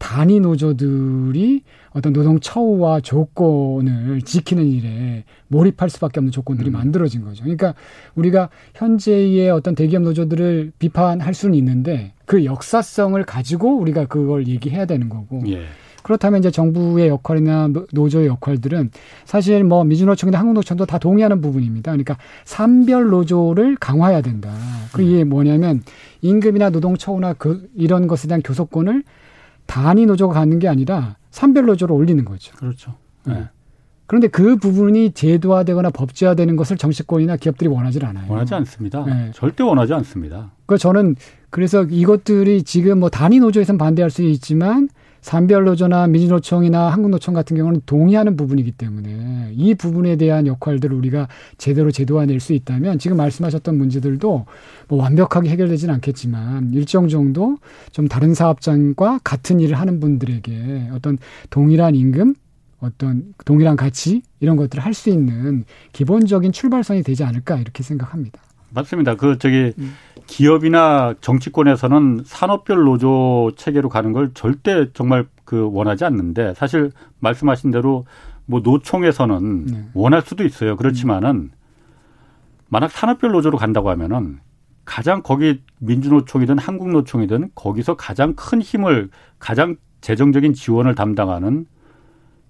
[SPEAKER 3] 단위 노조들이 어떤 노동 처우와 조건을 지키는 일에 몰입할 수밖에 없는 조건들이 음. 만들어진 거죠. 그러니까 우리가 현재의 어떤 대기업 노조들을 비판할 수는 있는데 그 역사성을 가지고 우리가 그걸 얘기해야 되는 거고. 예. 그렇다면 이제 정부의 역할이나 노조의 역할들은 사실 뭐 미주노총이나 한국노총도 다 동의하는 부분입니다. 그러니까 산별 노조를 강화해야 된다. 그게 음. 뭐냐면 임금이나 노동 처우나 그 이런 것에 대한 교섭권을 단위 노조가 갖는 게 아니라 산별 노조로 올리는 거죠.
[SPEAKER 1] 그렇죠. 네. 네.
[SPEAKER 3] 그런데 그 부분이 제도화되거나 법제화되는 것을 정치권이나 기업들이 원하지 않아요.
[SPEAKER 1] 원하지 않습니다. 네. 절대 원하지 않습니다.
[SPEAKER 3] 그 저는 그래서 이것들이 지금 뭐 단위 노조에서는 반대할 수 있지만 산별노조나 민주노총이나 한국노총 같은 경우는 동의하는 부분이기 때문에 이 부분에 대한 역할들을 우리가 제대로 제도화낼 수 있다면 지금 말씀하셨던 문제들도 뭐 완벽하게 해결되지는 않겠지만 일정 정도 좀 다른 사업장과 같은 일을 하는 분들에게 어떤 동일한 임금 어떤 동일한 가치 이런 것들을 할 수 있는 기본적인 출발선이 되지 않을까 이렇게 생각합니다.
[SPEAKER 1] 맞습니다. 그 저기 음. 기업이나 정치권에서는 산업별 노조 체계로 가는 걸 절대 정말 그 원하지 않는데 사실 말씀하신 대로 뭐 노총에서는 네. 원할 수도 있어요. 그렇지만은 만약 산업별 노조로 간다고 하면은 가장 거기 민주노총이든 한국노총이든 거기서 가장 큰 힘을 가장 재정적인 지원을 담당하는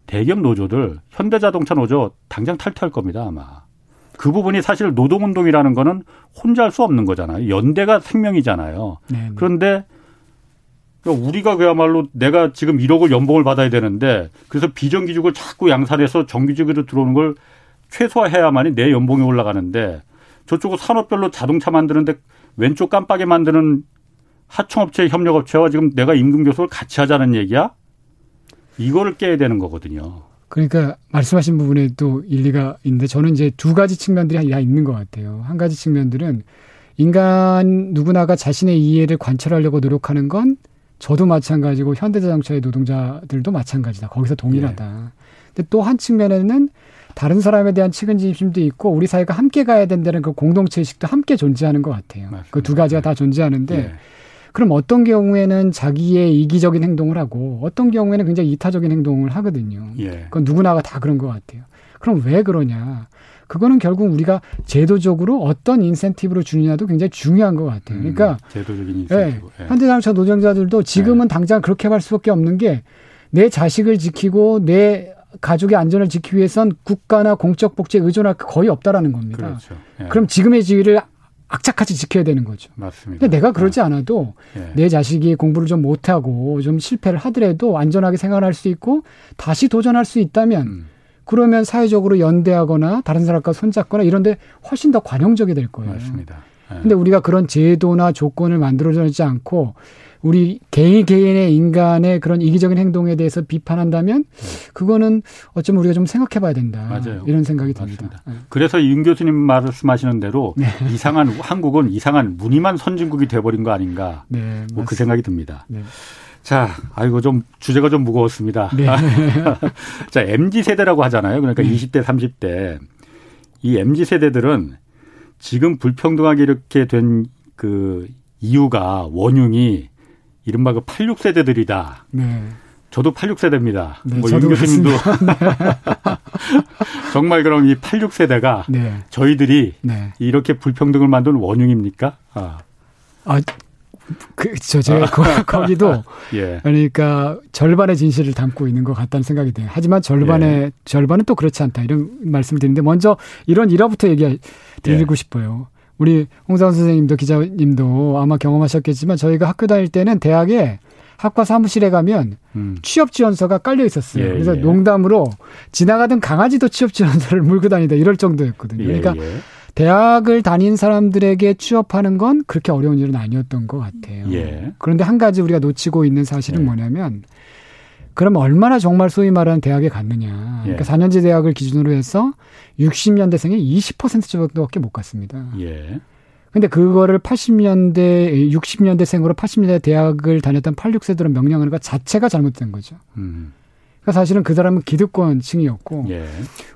[SPEAKER 1] 대기업 노조들 현대자동차 노조 당장 탈퇴할 겁니다 아마. 그 부분이 사실 노동운동이라는 거는 혼자 할 수 없는 거잖아요. 연대가 생명이잖아요. 네네. 네. 그런데 우리가 그야말로 내가 지금 1억을 연봉을 받아야 되는데 그래서 비정규직을 자꾸 양산해서 정규직으로 들어오는 걸 최소화해야만이 내 연봉이 올라가는데 저쪽은 산업별로 자동차 만드는데 왼쪽 깜빡이 만드는 하청업체 협력업체와 지금 내가 임금 교섭을 같이 하자는 얘기야? 이거를 깨야 되는 거거든요.
[SPEAKER 3] 그러니까 말씀하신 부분에 또 일리가 있는데 저는 이제 두 가지 측면들이 다 있는 것 같아요. 한 가지 측면들은 인간 누구나가 자신의 이해를 관철하려고 노력하는 건 저도 마찬가지고 현대자동차의 노동자들도 마찬가지다. 거기서 동일하다. 네. 근데 또 한 측면에는 다른 사람에 대한 측은지심도 있고 우리 사회가 함께 가야 된다는 그 공동체 의식도 함께 존재하는 것 같아요. 그 두 가지가 다 존재하는데 네. 그럼 어떤 경우에는 자기의 이기적인 행동을 하고 어떤 경우에는 굉장히 이타적인 행동을 하거든요. 예. 그건 누구나가 다 그런 것 같아요. 그럼 왜 그러냐? 그거는 결국 우리가 제도적으로 어떤 인센티브를 주느냐도 굉장히 중요한 것 같아요. 음, 그러니까 음,
[SPEAKER 1] 제도적인 인센티브.
[SPEAKER 3] 예, 현대자동차 노동자들도 지금은 예. 당장 그렇게 할 수밖에 없는 게 내 자식을 지키고 내 가족의 안전을 지키기 위해선 국가나 공적 복지에 의존할 게 거의 없다라는 겁니다. 그렇죠. 예. 그럼 지금의 지위를 악착같이 지켜야 되는 거죠.
[SPEAKER 1] 맞습니다.
[SPEAKER 3] 근데 내가 그러지 네. 않아도 네. 내 자식이 공부를 좀 못하고 좀 실패를 하더라도 안전하게 생활할 수 있고 다시 도전할 수 있다면 음. 그러면 사회적으로 연대하거나 다른 사람과 손잡거나 이런데 훨씬 더 관용적이 될 거예요.
[SPEAKER 1] 맞습니다.
[SPEAKER 3] 네. 근데 우리가 그런 제도나 조건을 만들어주지 않고 우리 개인 개인의 인간의 그런 이기적인 행동에 대해서 비판한다면 그거는 어쩌면 우리가 좀 생각해 봐야 된다.
[SPEAKER 1] 맞아요.
[SPEAKER 3] 이런 생각이 듭니다.
[SPEAKER 1] 네. 그래서 윤 교수님 말씀하시는 대로 네. 이상한 한국은 이상한 무늬만 선진국이 돼버린 거 아닌가. 네, 뭐그 생각이 듭니다. 네. 자, 아이고 좀 주제가 좀 무거웠습니다. 네. 자, MZ 세대라고 하잖아요. 그러니까 네. 20대, 30대. 이 MZ 세대들은 지금 불평등하게 이렇게 된 그 이유가 원흉이 이른바 그 86세대들이다. 네. 저도 86세대입니다. 네, 뭐윤 교수님도 정말 그럼 이 86세대가 네. 저희들이 네. 이렇게 불평등을 만든 원흉입니까? 아.
[SPEAKER 3] 아 그저 제가 거, 기도 예. 그러니까 절반의 진실을 담고 있는 것 같다는 생각이 돼요. 하지만 절반의 예. 절반은 또 그렇지 않다 이런 말씀을 드리는데 먼저 이런 일화부터 얘기 드리고 예. 싶어요. 우리 홍사원 선생님도 기자님도 아마 경험하셨겠지만 저희가 학교 다닐 때는 대학에 학과 사무실에 가면 음. 취업 지원서가 깔려 있었어요. 예, 그래서 예. 농담으로 지나가던 강아지도 취업 지원서를 물고 다니다 이럴 정도였거든요. 예, 그러니까 예. 대학을 다닌 사람들에게 취업하는 건 그렇게 어려운 일은 아니었던 것 같아요. 예. 그런데 한 가지 우리가 놓치고 있는 사실은 예. 뭐냐면 그럼 얼마나 정말 소위 말하는 대학에 갔느냐. 그러니까 4년제 대학을 기준으로 해서 60년대생의 20% 정도밖에 못 갔습니다. 예. 근데 그거를 80년대, 60년대생으로 80년대 대학을 다녔던 86세들은 명령하는 것 자체가 잘못된 거죠. 음. 그러니까 사실은 그 사람은 기득권층이었고 예.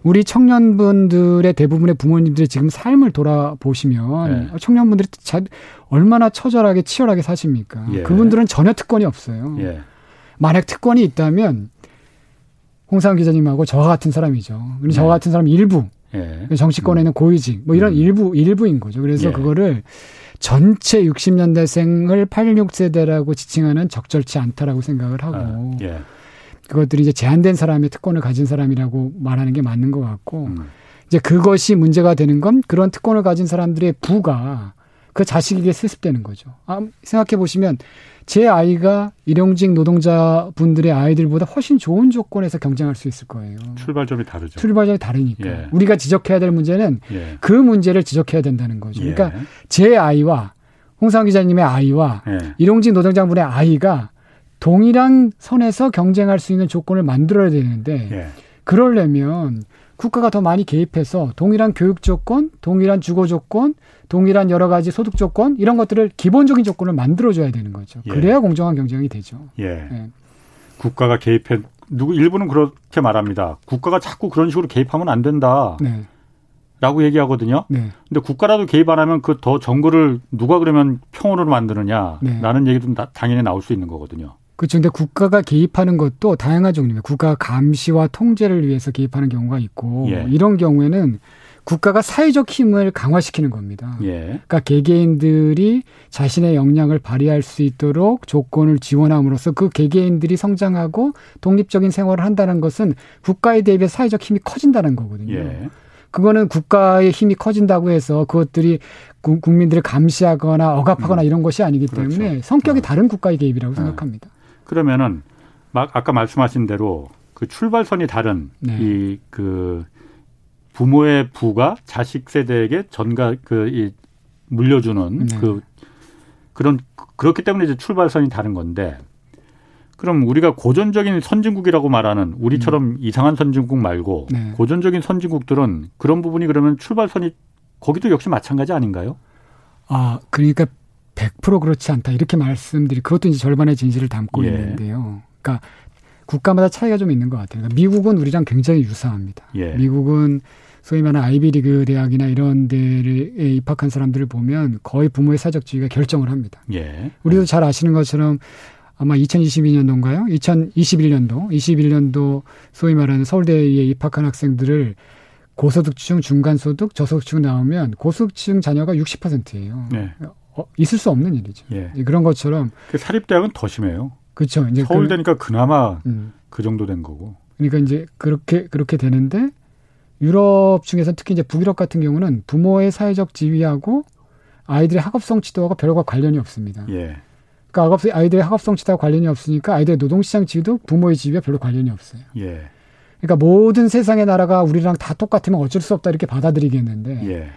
[SPEAKER 3] 우리 청년분들의 대부분의 부모님들이 지금 삶을 돌아보시면 예. 청년분들이 자, 얼마나 처절하게 치열하게 사십니까? 예. 그분들은 전혀 특권이 없어요. 예. 만약 특권이 있다면 홍상 기자님하고 저와 같은 사람이죠. 근데 저 네. 같은 사람 일부 예. 정치권에는 음. 고위직 뭐 이런 음. 일부 일부인 거죠. 그래서 예. 그거를 전체 60년대생을 86세대라고 지칭하는 적절치 않다라고 생각을 하고 아, 예. 그것들이 이제 제한된 사람의 특권을 가진 사람이라고 말하는 게 맞는 것 같고 음. 이제 그것이 문제가 되는 건 그런 특권을 가진 사람들의 부가 그 자식에게 세습되는 거죠. 아, 생각해 보시면 제 아이가 일용직 노동자 분들의 아이들보다 훨씬 좋은 조건에서 경쟁할 수 있을 거예요.
[SPEAKER 1] 출발점이 다르죠.
[SPEAKER 3] 출발점이 다르니까. 예. 우리가 지적해야 될 문제는 예. 그 문제를 지적해야 된다는 거죠. 예. 그러니까 제 아이와 홍상 기자님의 아이와 예. 일용직 노동자 분의 아이가 동일한 선에서 경쟁할 수 있는 조건을 만들어야 되는데 예. 그러려면 국가가 더 많이 개입해서 동일한 교육 조건, 동일한 주거 조건, 동일한 여러 가지 소득 조건 이런 것들을 기본적인 조건을 만들어줘야 되는 거죠. 예. 그래야 공정한 경쟁이 되죠. 예.
[SPEAKER 1] 예. 국가가 개입해 누구 일부는 그렇게 말합니다. 국가가 자꾸 그런 식으로 개입하면 안 된다. 네. 라고 얘기하거든요. 네. 근데 국가라도 개입 안 하면 그 더 정글을 누가 그러면 평온으로 만드느냐. 네. 라는 얘기도 당연히 나올 수 있는 거거든요.
[SPEAKER 3] 그렇죠. 근데 국가가 개입하는 것도 다양한 종류입니다. 국가 감시와 통제를 위해서 개입하는 경우가 있고 예. 이런 경우에는 국가가 사회적 힘을 강화시키는 겁니다. 예. 그러니까 개개인들이 자신의 역량을 발휘할 수 있도록 조건을 지원함으로써 그 개개인들이 성장하고 독립적인 생활을 한다는 것은 국가에 대비해 사회적 힘이 커진다는 거거든요. 예. 그거는 국가의 힘이 커진다고 해서 그것들이 국민들을 감시하거나 억압하거나 음. 이런 것이 아니기 때문에 그렇죠. 성격이 어. 다른 국가의 개입이라고 네. 생각합니다.
[SPEAKER 1] 그러면은 막 아까 말씀하신 대로 그 출발선이 다른 네. 이그 부모의 부가 자식 세대에게 전가 그 이 물려주는 네. 그 그런 그렇기 때문에 이제 출발선이 다른 건데 그럼 우리가 고전적인 선진국이라고 말하는 우리처럼 음. 이상한 선진국 말고 네. 고전적인 선진국들은 그런 부분이 그러면 출발선이 거기도 역시 마찬가지 아닌가요?
[SPEAKER 3] 아, 그러니까 100% 그렇지 않다. 이렇게 말씀드리, 그것도 이제 절반의 진실을 담고 예. 있는데요. 그러니까 국가마다 차이가 좀 있는 것 같아요. 그러니까 미국은 우리랑 굉장히 유사합니다. 예. 미국은 소위 말하는 아이비리그 대학이나 이런 데에 입학한 사람들을 보면 거의 부모의 사적 지위가 결정을 합니다. 예. 우리도 잘 아시는 것처럼 아마 2022년도인가요? 2021년도, 21년도 소위 말하는 서울대에 입학한 학생들을 고소득층, 중간소득, 저소득층 나오면 고소득층 자녀가 60%예요. 네. 어, 있을 수 없는 일이죠. 예. 그런 것처럼
[SPEAKER 1] 그 사립대학은 더 심해요.
[SPEAKER 3] 그렇죠.
[SPEAKER 1] 이제 서울대니까 그, 나마 음. 그 정도 된 거고.
[SPEAKER 3] 그러니까 이제 그렇게 그렇게 되는데 유럽 중에서 특히 이제 북유럽 같은 경우는 부모의 사회적 지위하고 아이들의 학업성 지도하고 별과 관련이 없습니다. 예. 그러니까 아이들의 학업성 지도와 관련이 없으니까 아이들의 노동시장 지위도 부모의 지위와 별로 관련이 없어요. 예. 그러니까 모든 세상의 나라가 우리랑 다 똑같으면 어쩔 수 없다 이렇게 받아들이겠는데 예.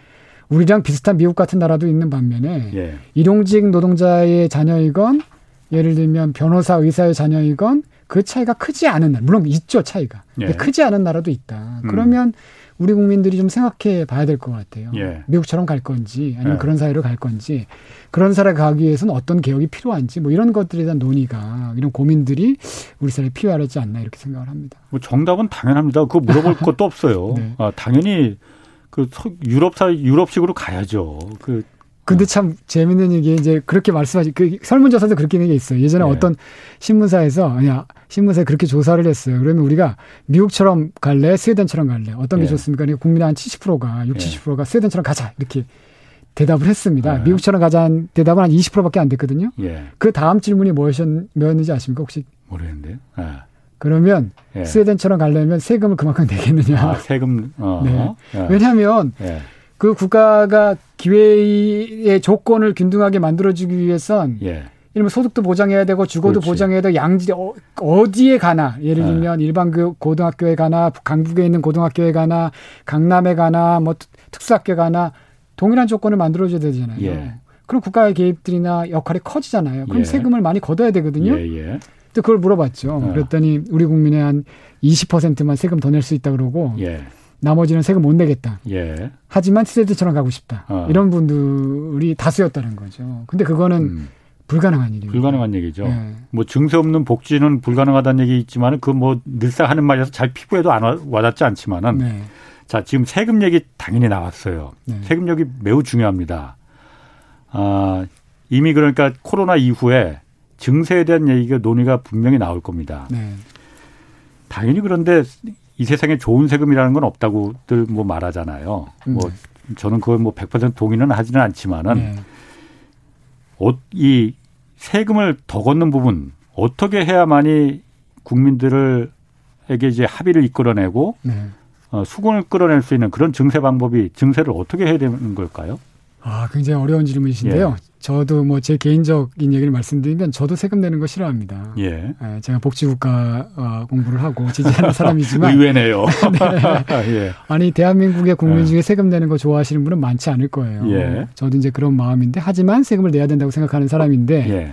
[SPEAKER 3] 우리랑 비슷한 미국 같은 나라도 있는 반면에 예. 일용직 노동자의 자녀이건 예를 들면 변호사 의사의 자녀이건 그 차이가 크지 않은 나라 물론 있죠 차이가 예. 크지 않은 나라도 있다. 음. 그러면 우리 국민들이 좀 생각해 봐야 될 것 같아요. 예. 미국처럼 갈 건지 아니면 예. 그런 사회로 갈 건지 그런 사회에 가기 위해서는 어떤 개혁이 필요한지 뭐 이런 것들에 대한 논의가 이런 고민들이 우리 사회에 필요하지 않나 이렇게 생각을 합니다.
[SPEAKER 1] 뭐 정답은 당연합니다. 그거 물어볼 것도 없어요. 네. 아, 당연히 그 유럽 사 유럽식으로 가야죠. 그
[SPEAKER 3] 근데 참 재밌는 얘기 이제 그렇게 말씀하시 그 설문조사도 그렇게 게 있어요. 예전에 네. 어떤 신문사에서 아니야 신문사에 그렇게 조사를 했어요. 그러면 우리가 미국처럼 갈래, 스웨덴처럼 갈래 어떤 게 네. 좋습니까? 그러니까 국민의 한 70%가 60, 70%가 스웨덴처럼 가자 이렇게 대답을 했습니다. 네. 미국처럼 가장 대답은 한 20%밖에 안 됐거든요. 예. 그 다음 질문이 뭐였는지 아십니까 혹시?
[SPEAKER 1] 모르겠는데. 예.
[SPEAKER 3] 그러면 예. 스웨덴처럼 가려면 세금을 그만큼 내겠느냐?
[SPEAKER 1] 아, 세금. 어.
[SPEAKER 3] 네. 예. 왜냐하면 예. 그 국가가 기회의 조건을 균등하게 만들어주기 위해선 예. 이러면 소득도 보장해야 되고 주거도 그렇지. 보장해야 되고 양지 어, 어디에 가나 예를 네. 들면 네. 일반 고등학교에 가나 강북에 있는 고등학교에 가나 강남에 가나 뭐 특수학교에 가나 동일한 조건을 만들어줘야 되잖아요. 예. 그럼 국가의 개입들이나 역할이 커지잖아요. 그럼 예. 세금을 많이 걷어야 되거든요. 예, 예. 또 그걸 물어봤죠. 어. 그랬더니 우리 국민의 한 20%만 세금 더 낼 수 있다 그러고 예. 나머지는 세금 못 내겠다. 예. 하지만 스웨드처럼 가고 싶다. 어. 이런 분들이 다수였다는 거죠. 근데 그거는 음. 불가능한 일이에요.
[SPEAKER 1] 불가능한 얘기죠. 네. 뭐 증세 없는 복지는 불가능하다는 얘기 있지만은 그뭐 늘상 하는 말이라서 잘 피부에도 안 와닿지 않지만은 네. 자 지금 세금 얘기 당연히 나왔어요. 네. 세금 얘기 매우 중요합니다. 아 이미 그러니까 코로나 이후에 증세에 대한 얘기가 논의가 분명히 나올 겁니다. 네. 당연히 그런데 이 세상에 좋은 세금이라는 건 없다고들 뭐 말하잖아요. 음. 뭐 저는 그걸 뭐 100% 동의는 하지는 않지만은 네. 어, 이 세금을 더 걷는 부분 어떻게 해야만이 국민들에게 이제 합의를 이끌어내고 네. 어, 수건을 끌어낼 수 있는 그런 증세 방법이 증세를 어떻게 해야 되는 걸까요?
[SPEAKER 3] 아, 굉장히 어려운 질문이신데요. 예. 저도 뭐 제 개인적인 얘기를 말씀드리면 저도 세금 내는 거 싫어합니다. 예. 예 제가 복지국가 어, 공부를 하고 지지하는 사람이지만
[SPEAKER 1] 의외네요.
[SPEAKER 3] 네. 예. 아니 대한민국의 국민 예. 중에 세금 내는 거 좋아하시는 분은 많지 않을 거예요. 예. 저도 이제 그런 마음인데 하지만 세금을 내야 된다고 생각하는 사람인데 예.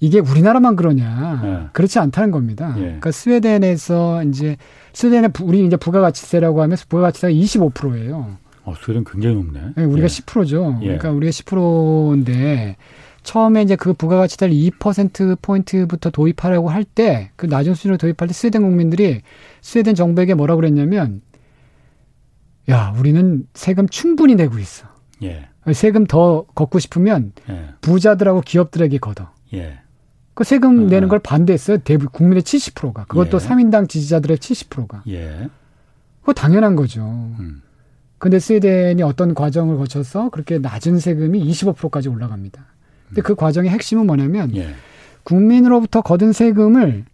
[SPEAKER 3] 이게 우리나라만 그러냐? 예. 그렇지 않다는 겁니다. 그러니까 스웨덴에서 이제 스웨덴의 우리 이제 부가가치세라고 하면 부가가치세가 25%예요.
[SPEAKER 1] 어, 스웨덴 굉장히 높네.
[SPEAKER 3] 네, 우리가 예. 10%죠. 예. 그러니까 우리가 10%인데 처음에 이제 그 부가가치세를 2% 포인트부터 도입하려고 할 때 그 낮은 수준으로 도입할 때 스웨덴 국민들이 스웨덴 정부에게 뭐라고 그랬냐면 야, 우리는 세금 충분히 내고 있어. 예. 세금 더 걷고 싶으면 예. 부자들하고 기업들에게 걷어. 예. 그 세금 어. 내는 걸 반대했어요. 대부 국민의 70%가. 그것도 예. 3인당 지지자들의 70%가. 예. 그거 당연한 거죠. 음. 근데 스웨덴이 어떤 과정을 거쳐서 그렇게 낮은 세금이 25%까지 올라갑니다. 근데 그 과정의 핵심은 뭐냐면 예. 국민으로부터 거둔 세금을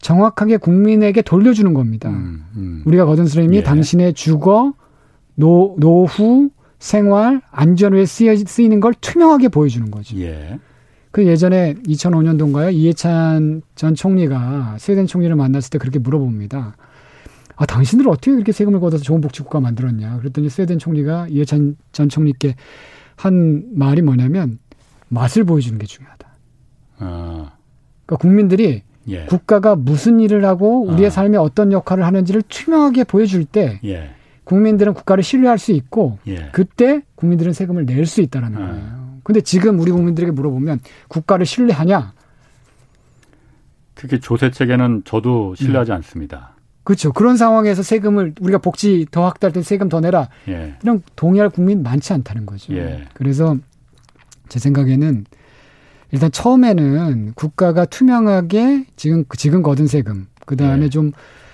[SPEAKER 3] 정확하게 국민에게 돌려주는 겁니다. 음, 음. 우리가 거둔 세금이 예. 당신의 주거, 노, 노후, 생활, 안전에 쓰이는 걸 투명하게 보여주는 거죠. 예. 그 예전에 2005년도인가요? 이해찬 전 총리가 스웨덴 총리를 만났을 때 그렇게 물어봅니다. 아, 당신들 어떻게 그렇게 세금을 걷어서 좋은 복지국가 만들었냐. 그랬더니 스웨덴 총리가 이해찬 전 총리께 한 말이 뭐냐면 맛을 보여주는 게 중요하다. 아. 그러니까 국민들이 예. 국가가 무슨 일을 하고 우리의 아. 삶에 어떤 역할을 하는지를 투명하게 보여줄 때 예. 국민들은 국가를 신뢰할 수 있고 예. 그때 국민들은 세금을 낼 수 있다라는 아. 거예요. 근데 지금 우리 국민들에게 물어보면 국가를 신뢰하냐?
[SPEAKER 1] 특히 조세 체계는 저도 신뢰하지 네. 않습니다.
[SPEAKER 3] 그렇죠. 그런 상황에서 세금을 우리가 복지 더 확대할 때 세금 더 내라. 예. 이런 동의할 국민 많지 않다는 거죠. 예. 그래서 제 생각에는 일단 처음에는 국가가 투명하게 지금 지금 거둔 세금 그다음에 예. 좀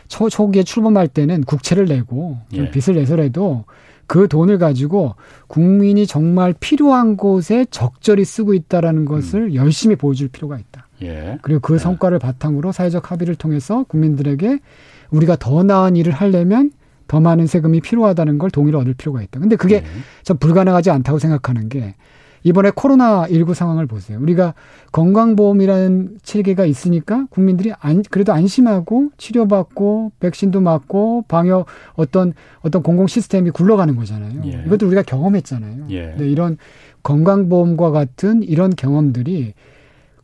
[SPEAKER 3] 초, 초기에 출범할 때는 국채를 내고 좀 예. 빚을 내서라도 그 돈을 가지고 국민이 정말 필요한 곳에 적절히 쓰고 있다라는 것을 음. 열심히 보여줄 필요가 있다. 예. 그리고 그 예. 성과를 바탕으로 사회적 합의를 통해서 국민들에게 우리가 더 나은 일을 하려면 더 많은 세금이 필요하다는 걸 동의를 얻을 필요가 있다. 근데 그게 네. 전 불가능하지 않다고 생각하는 게 이번에 코로나19 상황을 보세요. 우리가 건강보험이라는 체계가 있으니까 국민들이 안, 그래도 안심하고 치료받고 백신도 맞고 방역 어떤 어떤 공공 시스템이 굴러가는 거잖아요. 예. 이것도 우리가 경험했잖아요. 예. 근데 이런 건강보험과 같은 이런 경험들이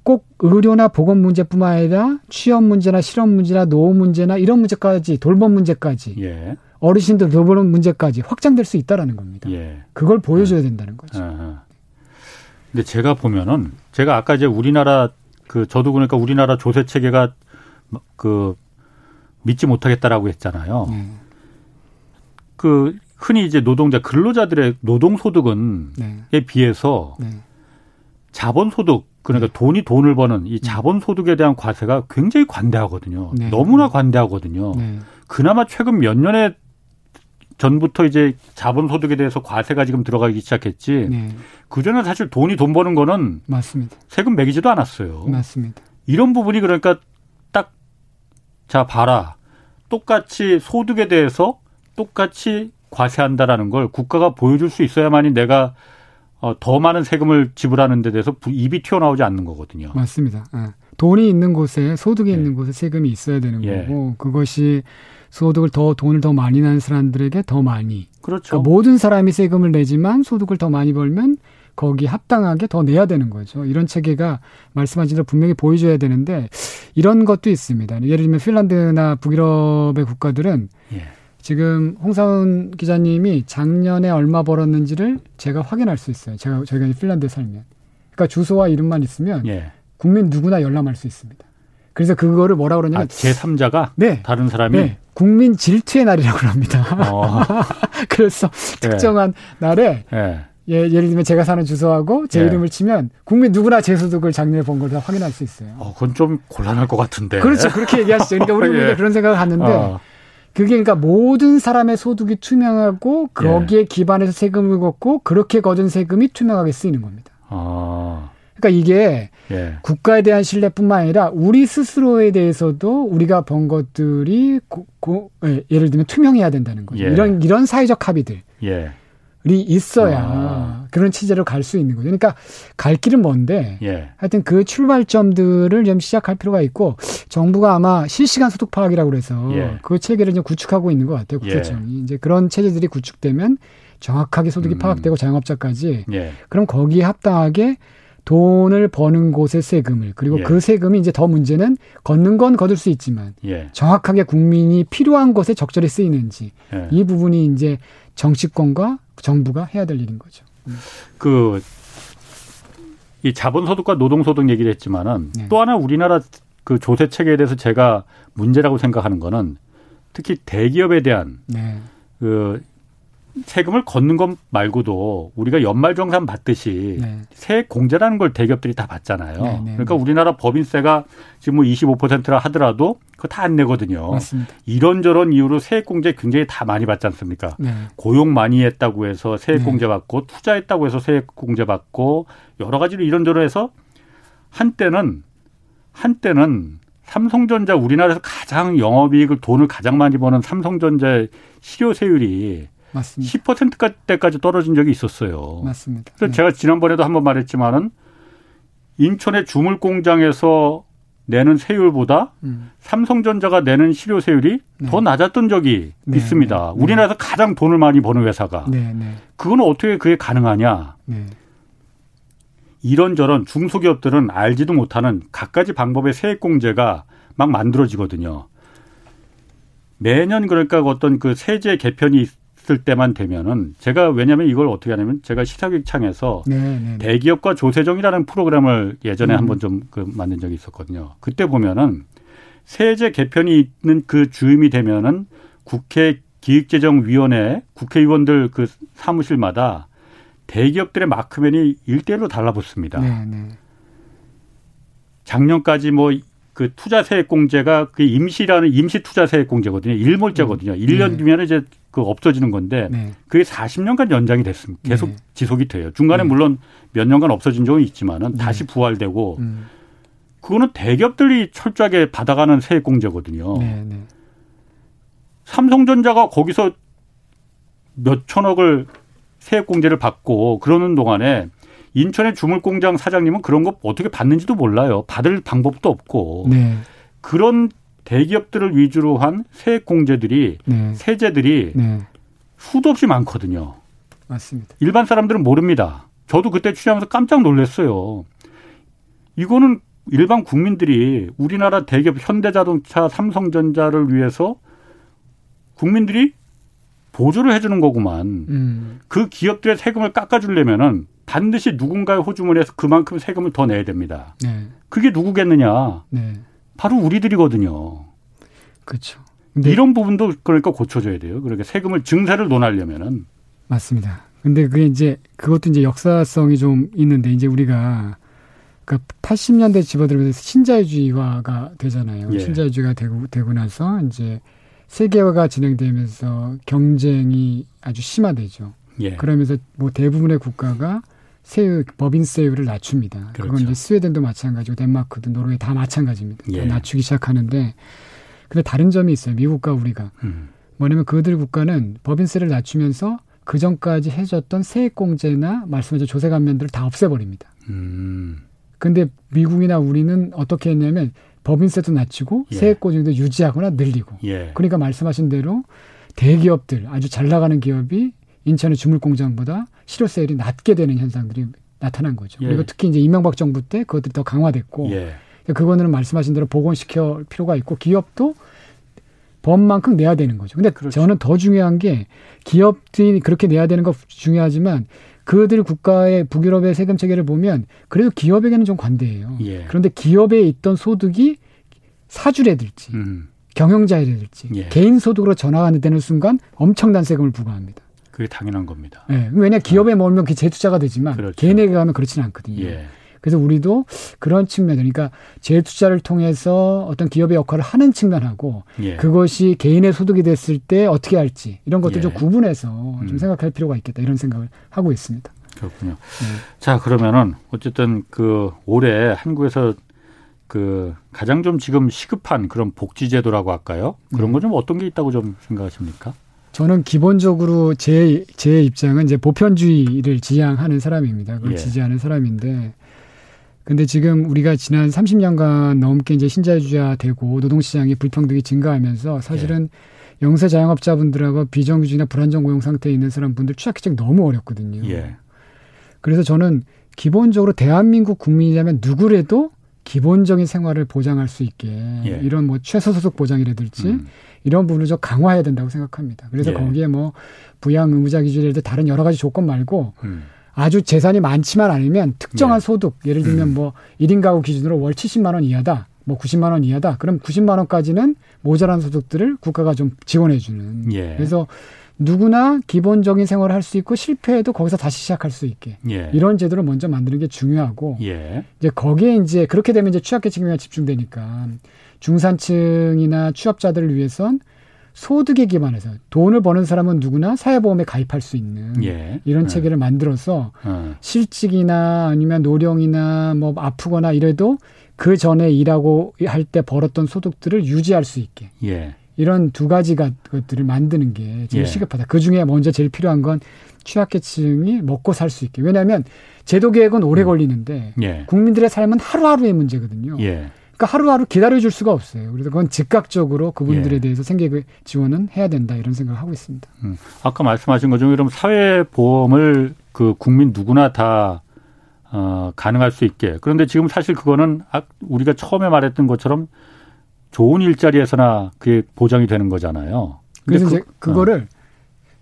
[SPEAKER 3] 꼭 의료나 보건 문제뿐만 아니라 취업 문제나 실업 문제나 노후 문제나 이런 문제까지 돌봄 문제까지 예. 어르신들 돌봄 문제까지 확장될 수 있다라는 겁니다. 예. 그걸 보여줘야 된다는 거죠. 아하.
[SPEAKER 1] 근데 제가 보면은 제가 아까 이제 우리나라 그 저도 그러니까 우리나라 조세 체계가 그 믿지 못하겠다라고 했잖아요. 음. 그 흔히 이제 노동자 근로자들의 노동 소득은 네. 비해서 네. 자본 소득 그러니까 네. 돈이 돈을 버는 이 음. 자본 소득에 대한 과세가 굉장히 관대하거든요. 네. 너무나 관대하거든요. 네. 그나마 최근 몇 년에 전부터 이제 자본 소득에 대해서 과세가 지금 들어가기 시작했지. 네. 그 전에 사실 돈이 돈 버는 거는
[SPEAKER 3] 맞습니다.
[SPEAKER 1] 세금 매기지도 않았어요.
[SPEAKER 3] 맞습니다.
[SPEAKER 1] 이런 부분이 그러니까 딱 자 봐라. 똑같이 소득에 대해서 똑같이 과세한다라는 걸 국가가 보여줄 수 있어야만이 내가 어, 더 많은 세금을 지불하는 데 대해서 입이 튀어나오지 않는 거거든요.
[SPEAKER 3] 맞습니다. 네. 돈이 있는 곳에 소득이 예. 있는 곳에 세금이 있어야 되는 예. 거고 그것이 소득을 더 돈을 더 많이 낸 사람들에게 더 많이.
[SPEAKER 1] 그렇죠.
[SPEAKER 3] 그러니까 모든 사람이 세금을 내지만 소득을 더 많이 벌면 거기 합당하게 더 내야 되는 거죠. 이런 체계가 말씀하신 대로 분명히 보여줘야 되는데 이런 것도 있습니다. 예를 들면 핀란드나 북유럽의 국가들은 예. 지금 홍사훈 기자님이 작년에 얼마 벌었는지를 제가 확인할 수 있어요. 제가 저희가 핀란드에 살면. 그러니까 주소와 이름만 있으면 예. 국민 누구나 열람할 수 있습니다. 그래서 그거를 뭐라 그러냐면 아,
[SPEAKER 1] 제3자가 네. 다른 사람이 네.
[SPEAKER 3] 국민 질투의 날이라고 합니다. 어. 그래서 네. 특정한 날에 예. 예, 예를 들면 제가 사는 주소하고 제 예. 이름을 치면 국민 누구나 제 소득을 작년에 번걸다 확인할 수 있어요.
[SPEAKER 1] 어, 그건 좀 곤란할 것 같은데.
[SPEAKER 3] 그렇죠. 그렇게 얘기하시죠. 그러니까 우리 예. 그런 생각을 하는데 어. 그게 그러니까 모든 사람의 소득이 투명하고 거기에 예. 기반해서 세금을 걷고 그렇게 거둔 세금이 투명하게 쓰이는 겁니다. 아. 그러니까 이게 예. 국가에 대한 신뢰뿐만 아니라 우리 스스로에 대해서도 우리가 번 것들이 고, 고, 예, 를 들면 투명해야 된다는 거죠. 예. 이런 이런 사회적 합의들. 예. 이 있어야 아. 그런 체제로 갈 수 있는 거죠. 그러니까 갈 길은 먼데 예. 하여튼 그 출발점들을 좀 시작할 필요가 있고 정부가 아마 실시간 소득 파악이라고 그래서 예. 그 체계를 좀 구축하고 있는 것 같아요. 국세청이 예. 이제 그런 체제들이 구축되면 정확하게 소득이 음. 파악되고 자영업자까지 예. 그럼 거기에 합당하게 돈을 버는 곳의 세금을 그리고 예. 그 세금이 이제 더 문제는 걷는 건 거둘 수 있지만 예. 정확하게 국민이 필요한 곳에 적절히 쓰이는지 예. 이 부분이 이제 정치권과 정부가 해야 될 일인 거죠.
[SPEAKER 1] 그 이 자본소득과 노동소득 얘기를 했지만은 네. 또 하나 우리나라 그 조세 체계에 대해서 제가 문제라고 생각하는 거는 특히 대기업에 대한 네. 그 세금을 걷는 것 말고도 우리가 연말정산 받듯이 네. 세액 공제라는 걸 대기업들이 다 받잖아요. 네, 네, 그러니까 네. 우리나라 법인세가 지금 뭐 25%라 하더라도 그거 다 안 내거든요.
[SPEAKER 3] 맞습니다.
[SPEAKER 1] 이런저런 이유로 세액 공제 굉장히 다 많이 받지 않습니까? 네. 고용 많이 했다고 해서 세액 네. 공제 받고 투자했다고 해서 세액 공제 받고 여러 가지로 이런저런 해서 한때는 한때는 삼성전자 우리나라에서 가장 영업이익을 돈을 가장 많이 버는 삼성전자의 실효세율이 맞습니다. 10%대까지 떨어진 적이 있었어요.
[SPEAKER 3] 맞습니다.
[SPEAKER 1] 그래서 네. 제가 지난번에도 한번 말했지만은 인천의 주물 공장에서 내는 세율보다 음. 삼성전자가 내는 실효 세율이 네. 더 낮았던 적이 네, 있습니다. 네, 네. 우리나라에서 가장 돈을 많이 버는 회사가. 네, 그거는 어떻게 그게 가능하냐? 이런저런 중소기업들은 알지도 못하는 갖가지 방법의 세액 공제가 막 만들어지거든요. 매년 그러니까 어떤 그 세제 개편이 있을 때만 되면은 제가 왜냐하면 이걸 어떻게 하냐면 제가 시사교육청에서 네, 네, 네. 대기업과 조세정이라는 프로그램을 예전에 음. 한번 좀 그 만든 적이 있었거든요. 그때 보면은 세제 개편이 있는 그 주임이 되면은 국회 기획재정위원회 국회의원들 그 사무실마다 대기업들의 마크맨이 일대일로 달라붙습니다. 네, 네. 작년까지 뭐 그 투자 세액 공제가 그 임시라는 임시 투자 세액 공제거든요. 일몰제거든요. 음. 1년 뒤면 이제 그 없어지는 건데 네. 그게 40년간 연장이 됐습니다. 계속 네. 지속이 돼요. 중간에 네. 물론 몇 년간 없어진 적은 있지만은 네. 다시 부활되고 음. 그거는 대기업들이 철저하게 받아가는 세액 공제거든요. 네, 네. 삼성전자가 거기서 몇 천억을 세액 공제를 받고 그러는 동안에 인천의 주물공장 사장님은 그런 거 어떻게 받는지도 몰라요. 받을 방법도 없고. 네. 그런 대기업들을 위주로 한 세액 공제들이 네. 세제들이 네. 수도 없이 많거든요.
[SPEAKER 3] 맞습니다.
[SPEAKER 1] 일반 사람들은 모릅니다. 저도 그때 취재하면서 깜짝 놀랐어요. 이거는 일반 국민들이 우리나라 대기업 현대자동차, 삼성전자를 위해서 국민들이 보조를 해주는 거구만. 음. 그 기업들의 세금을 깎아주려면은 반드시 누군가의 호주머니에서 그만큼 세금을 더 내야 됩니다. 네. 그게 누구겠느냐? 네. 바로 우리들이거든요.
[SPEAKER 3] 그렇죠.
[SPEAKER 1] 이런 부분도 그러니까 고쳐줘야 돼요. 그러니까 세금을 증세를 논하려면은
[SPEAKER 3] 맞습니다. 근데 그게 이제 그것도 이제 역사성이 좀 있는데 이제 우리가 그 80년대 집어들면서 신자유주의화가 되잖아요. 예. 신자유주의가 되고 되고 나서 이제 세계화가 진행되면서 경쟁이 아주 심화되죠. 예. 그러면서 뭐 대부분의 국가가 세율, 법인 세율을 낮춥니다. 그렇죠. 그건 이제 스웨덴도 마찬가지고 덴마크도 노르웨이 다 마찬가지입니다. 예. 다 낮추기 시작하는데 근데 다른 점이 있어요. 미국과 우리가. 음. 뭐냐면 그들 국가는 법인세를 낮추면서 그 전까지 해줬던 세액공제나 말씀하신 조세 감면들을 다 없애버립니다. 음. 근데 미국이나 우리는 어떻게 했냐면 법인세도 낮추고 예. 세액공제도 유지하거나 늘리고. 예. 그러니까 말씀하신 대로 대기업들 아주 잘 나가는 기업이 인천의 주물 공장보다 실효세율이 낮게 되는 현상들이 나타난 거죠. 예. 그리고 특히 이제 이명박 정부 때 그것들이 더 강화됐고 예. 그거는 말씀하신 대로 복원시켜 필요가 있고 기업도 법만큼 내야 되는 거죠. 근데 그렇죠. 저는 더 중요한 게 기업들이 그렇게 내야 되는 거 중요하지만 그들 국가의 북유럽의 세금 체계를 보면 그래도 기업에게는 좀 관대해요. 예. 그런데 기업에 있던 소득이 사주래들지 음. 경영자래들지 예. 개인 소득으로 전환하는 되는 순간 엄청난 세금을 부과합니다.
[SPEAKER 1] 그게 당연한 겁니다.
[SPEAKER 3] 네. 왜냐 기업에 몰면 그게 재투자가 되지만 그렇죠. 개인에게 가면 그렇지는 않거든요. 예. 그래서 우리도 그런 측면, 그러니까 재투자를 통해서 어떤 기업의 역할을 하는 측면하고 예. 그것이 개인의 소득이 됐을 때 어떻게 할지 이런 것들 예. 좀 구분해서 음. 좀 생각할 필요가 있겠다 이런 생각을 하고 있습니다.
[SPEAKER 1] 그렇군요. 네. 자 그러면은 어쨌든 그 올해 한국에서 그 가장 좀 지금 시급한 그런 복지 제도라고 할까요? 그런 네. 거좀 어떤 게 있다고 좀 생각하십니까?
[SPEAKER 3] 저는 기본적으로 제, 제 입장은 이제 보편주의를 지향하는 사람입니다. 그걸 예. 지지하는 사람인데 근데 지금 우리가 지난 30년간 넘게 이제 신자유주의가 되고 노동시장이 불평등이 증가하면서 사실은 예. 영세 자영업자분들하고 비정규직이나 불안정 고용 상태에 있는 사람분들 취약기증 너무 어렵거든요. 예. 그래서 저는 기본적으로 대한민국 국민이라면 누구래도 기본적인 생활을 보장할 수 있게 예. 이런 뭐 최소 소득 보장이라든지 음. 이런 부분을 좀 강화해야 된다고 생각합니다. 그래서 예. 거기에 뭐 부양 의무자 기준이라든지 다른 여러 가지 조건 말고 음. 아주 재산이 많지만 않으면 특정한 네. 소득 예를 들면 음. 뭐 1인 가구 기준으로 월 70만 원 이하다. 뭐 90만 원 이하다. 그럼 90만 원까지는 모자란 소득들을 국가가 좀 지원해 주는. 예. 그래서 누구나 기본적인 생활을 할 수 있고 실패해도 거기서 다시 시작할 수 있게 예. 이런 제도를 먼저 만드는 게 중요하고 예. 이제 거기에 이제 그렇게 되면 이제 취약계층이 집중되니까 중산층이나 취업자들을 위해선 소득에 기반해서 돈을 버는 사람은 누구나 사회보험에 가입할 수 있는 예. 이런 예. 체계를 만들어서 어. 실직이나 아니면 노령이나 뭐 아프거나 이래도 그 전에 일하고 할 때 벌었던 소득들을 유지할 수 있게 예. 이런 두 가지 것들을 만드는 게 제일 예. 시급하다. 그 중에 먼저 제일 필요한 건 취약계층이 먹고 살 수 있게. 왜냐하면 제도 개혁은 오래 음. 걸리는데 예. 국민들의 삶은 하루하루의 문제거든요. 예. 그러니까 하루하루 기다려줄 수가 없어요. 그래서 그건 즉각적으로 그분들에 예. 대해서 생계 지원은 해야 된다 이런 생각을 하고 있습니다. 음.
[SPEAKER 1] 아까 말씀하신 것처럼 그럼 사회보험을 그 국민 누구나 다 어, 가능할 수 있게. 그런데 지금 사실 그거는 아, 우리가 처음에 말했던 것처럼 좋은 일자리에서나 그게 보장이 되는 거잖아요.
[SPEAKER 3] 그래서 그, 이제 그거를 어.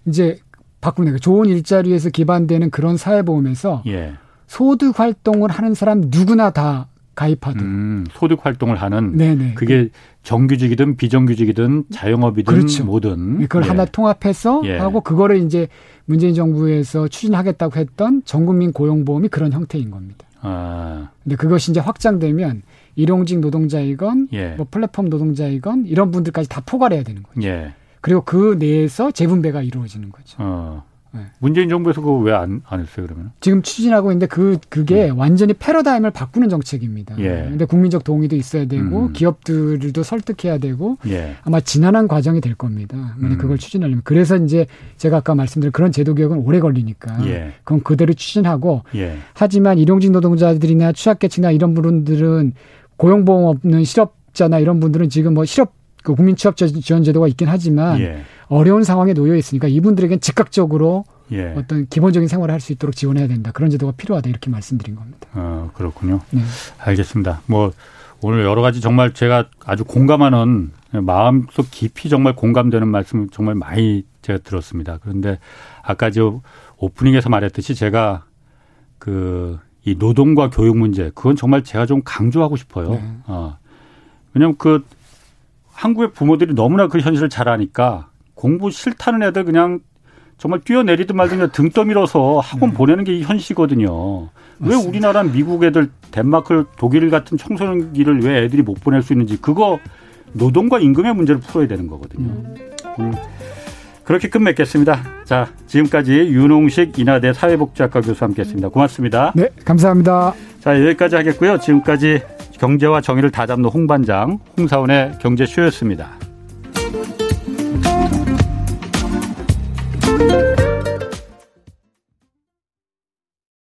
[SPEAKER 3] 이제 바꾸는 거예요. 좋은 일자리에서 기반되는 그런 사회보험에서 예. 소득 활동을 하는 사람 누구나 다 가입하든 음,
[SPEAKER 1] 소득 활동을 하는 네네. 그게 정규직이든 비정규직이든 자영업이든 그렇죠. 뭐든
[SPEAKER 3] 그걸 예. 하나 통합해서 예. 하고 그거를 이제 문재인 정부에서 추진하겠다고 했던 전국민 고용보험이 그런 형태인 겁니다. 아. 근데 그것이 이제 확장되면 일용직 노동자이건 예. 뭐 플랫폼 노동자이건 이런 분들까지 다 포괄해야 되는 거죠. 예. 그리고 그 내에서 재분배가 이루어지는 거죠. 어.
[SPEAKER 1] 네. 문재인 정부에서 그거 왜 안 안 했어요 그러면?
[SPEAKER 3] 지금 추진하고 있는데 그 그게 네. 완전히 패러다임을 바꾸는 정책입니다. 예. 근데 국민적 동의도 있어야 되고 음. 기업들도 설득해야 되고 예. 아마 지난한 과정이 될 겁니다. 음. 그걸 추진하려면 그래서 이제 제가 아까 말씀드린 그런 제도 개혁은 오래 걸리니까 예. 그건 그대로 추진하고 예. 하지만 일용직 노동자들이나 취약계층이나 이런 분들은 고용보험 없는 실업자나 이런 분들은 지금 뭐 실업 그 국민 취업 지원 제도가 있긴 하지만 예. 어려운 상황에 놓여 있으니까 이분들에겐 즉각적으로 예. 어떤 기본적인 생활을 할 수 있도록 지원해야 된다. 그런 제도가 필요하다. 이렇게 말씀드린 겁니다.
[SPEAKER 1] 아, 그렇군요. 네. 알겠습니다. 뭐 오늘 여러 가지 정말 제가 아주 공감하는 마음속 깊이 정말 공감되는 말씀 정말 많이 제가 들었습니다. 그런데 아까 저 오프닝에서 말했듯이 제가 그 이 노동과 교육 문제 그건 정말 제가 좀 강조하고 싶어요. 네. 어. 왜냐하면 그 한국의 부모들이 너무나 그 현실을 잘 아니까 공부 싫다는 애들 그냥 정말 뛰어내리든 말든 그냥 등 떠밀어서 학원 네. 보내는 게 현실이거든요. 왜 우리나라 미국 애들 덴마크 독일 같은 청소년기를 왜 애들이 못 보낼 수 있는지 그거 노동과 임금의 문제를 풀어야 되는 거거든요. 오늘 그렇게 끝맺겠습니다. 자, 지금까지 윤홍식 인하대 사회복지학과 교수 함께했습니다. 고맙습니다.
[SPEAKER 3] 네, 감사합니다.
[SPEAKER 1] 자, 여기까지 하겠고요. 지금까지 경제와 정의를 다잡는 홍반장 홍사원의 경제쇼였습니다.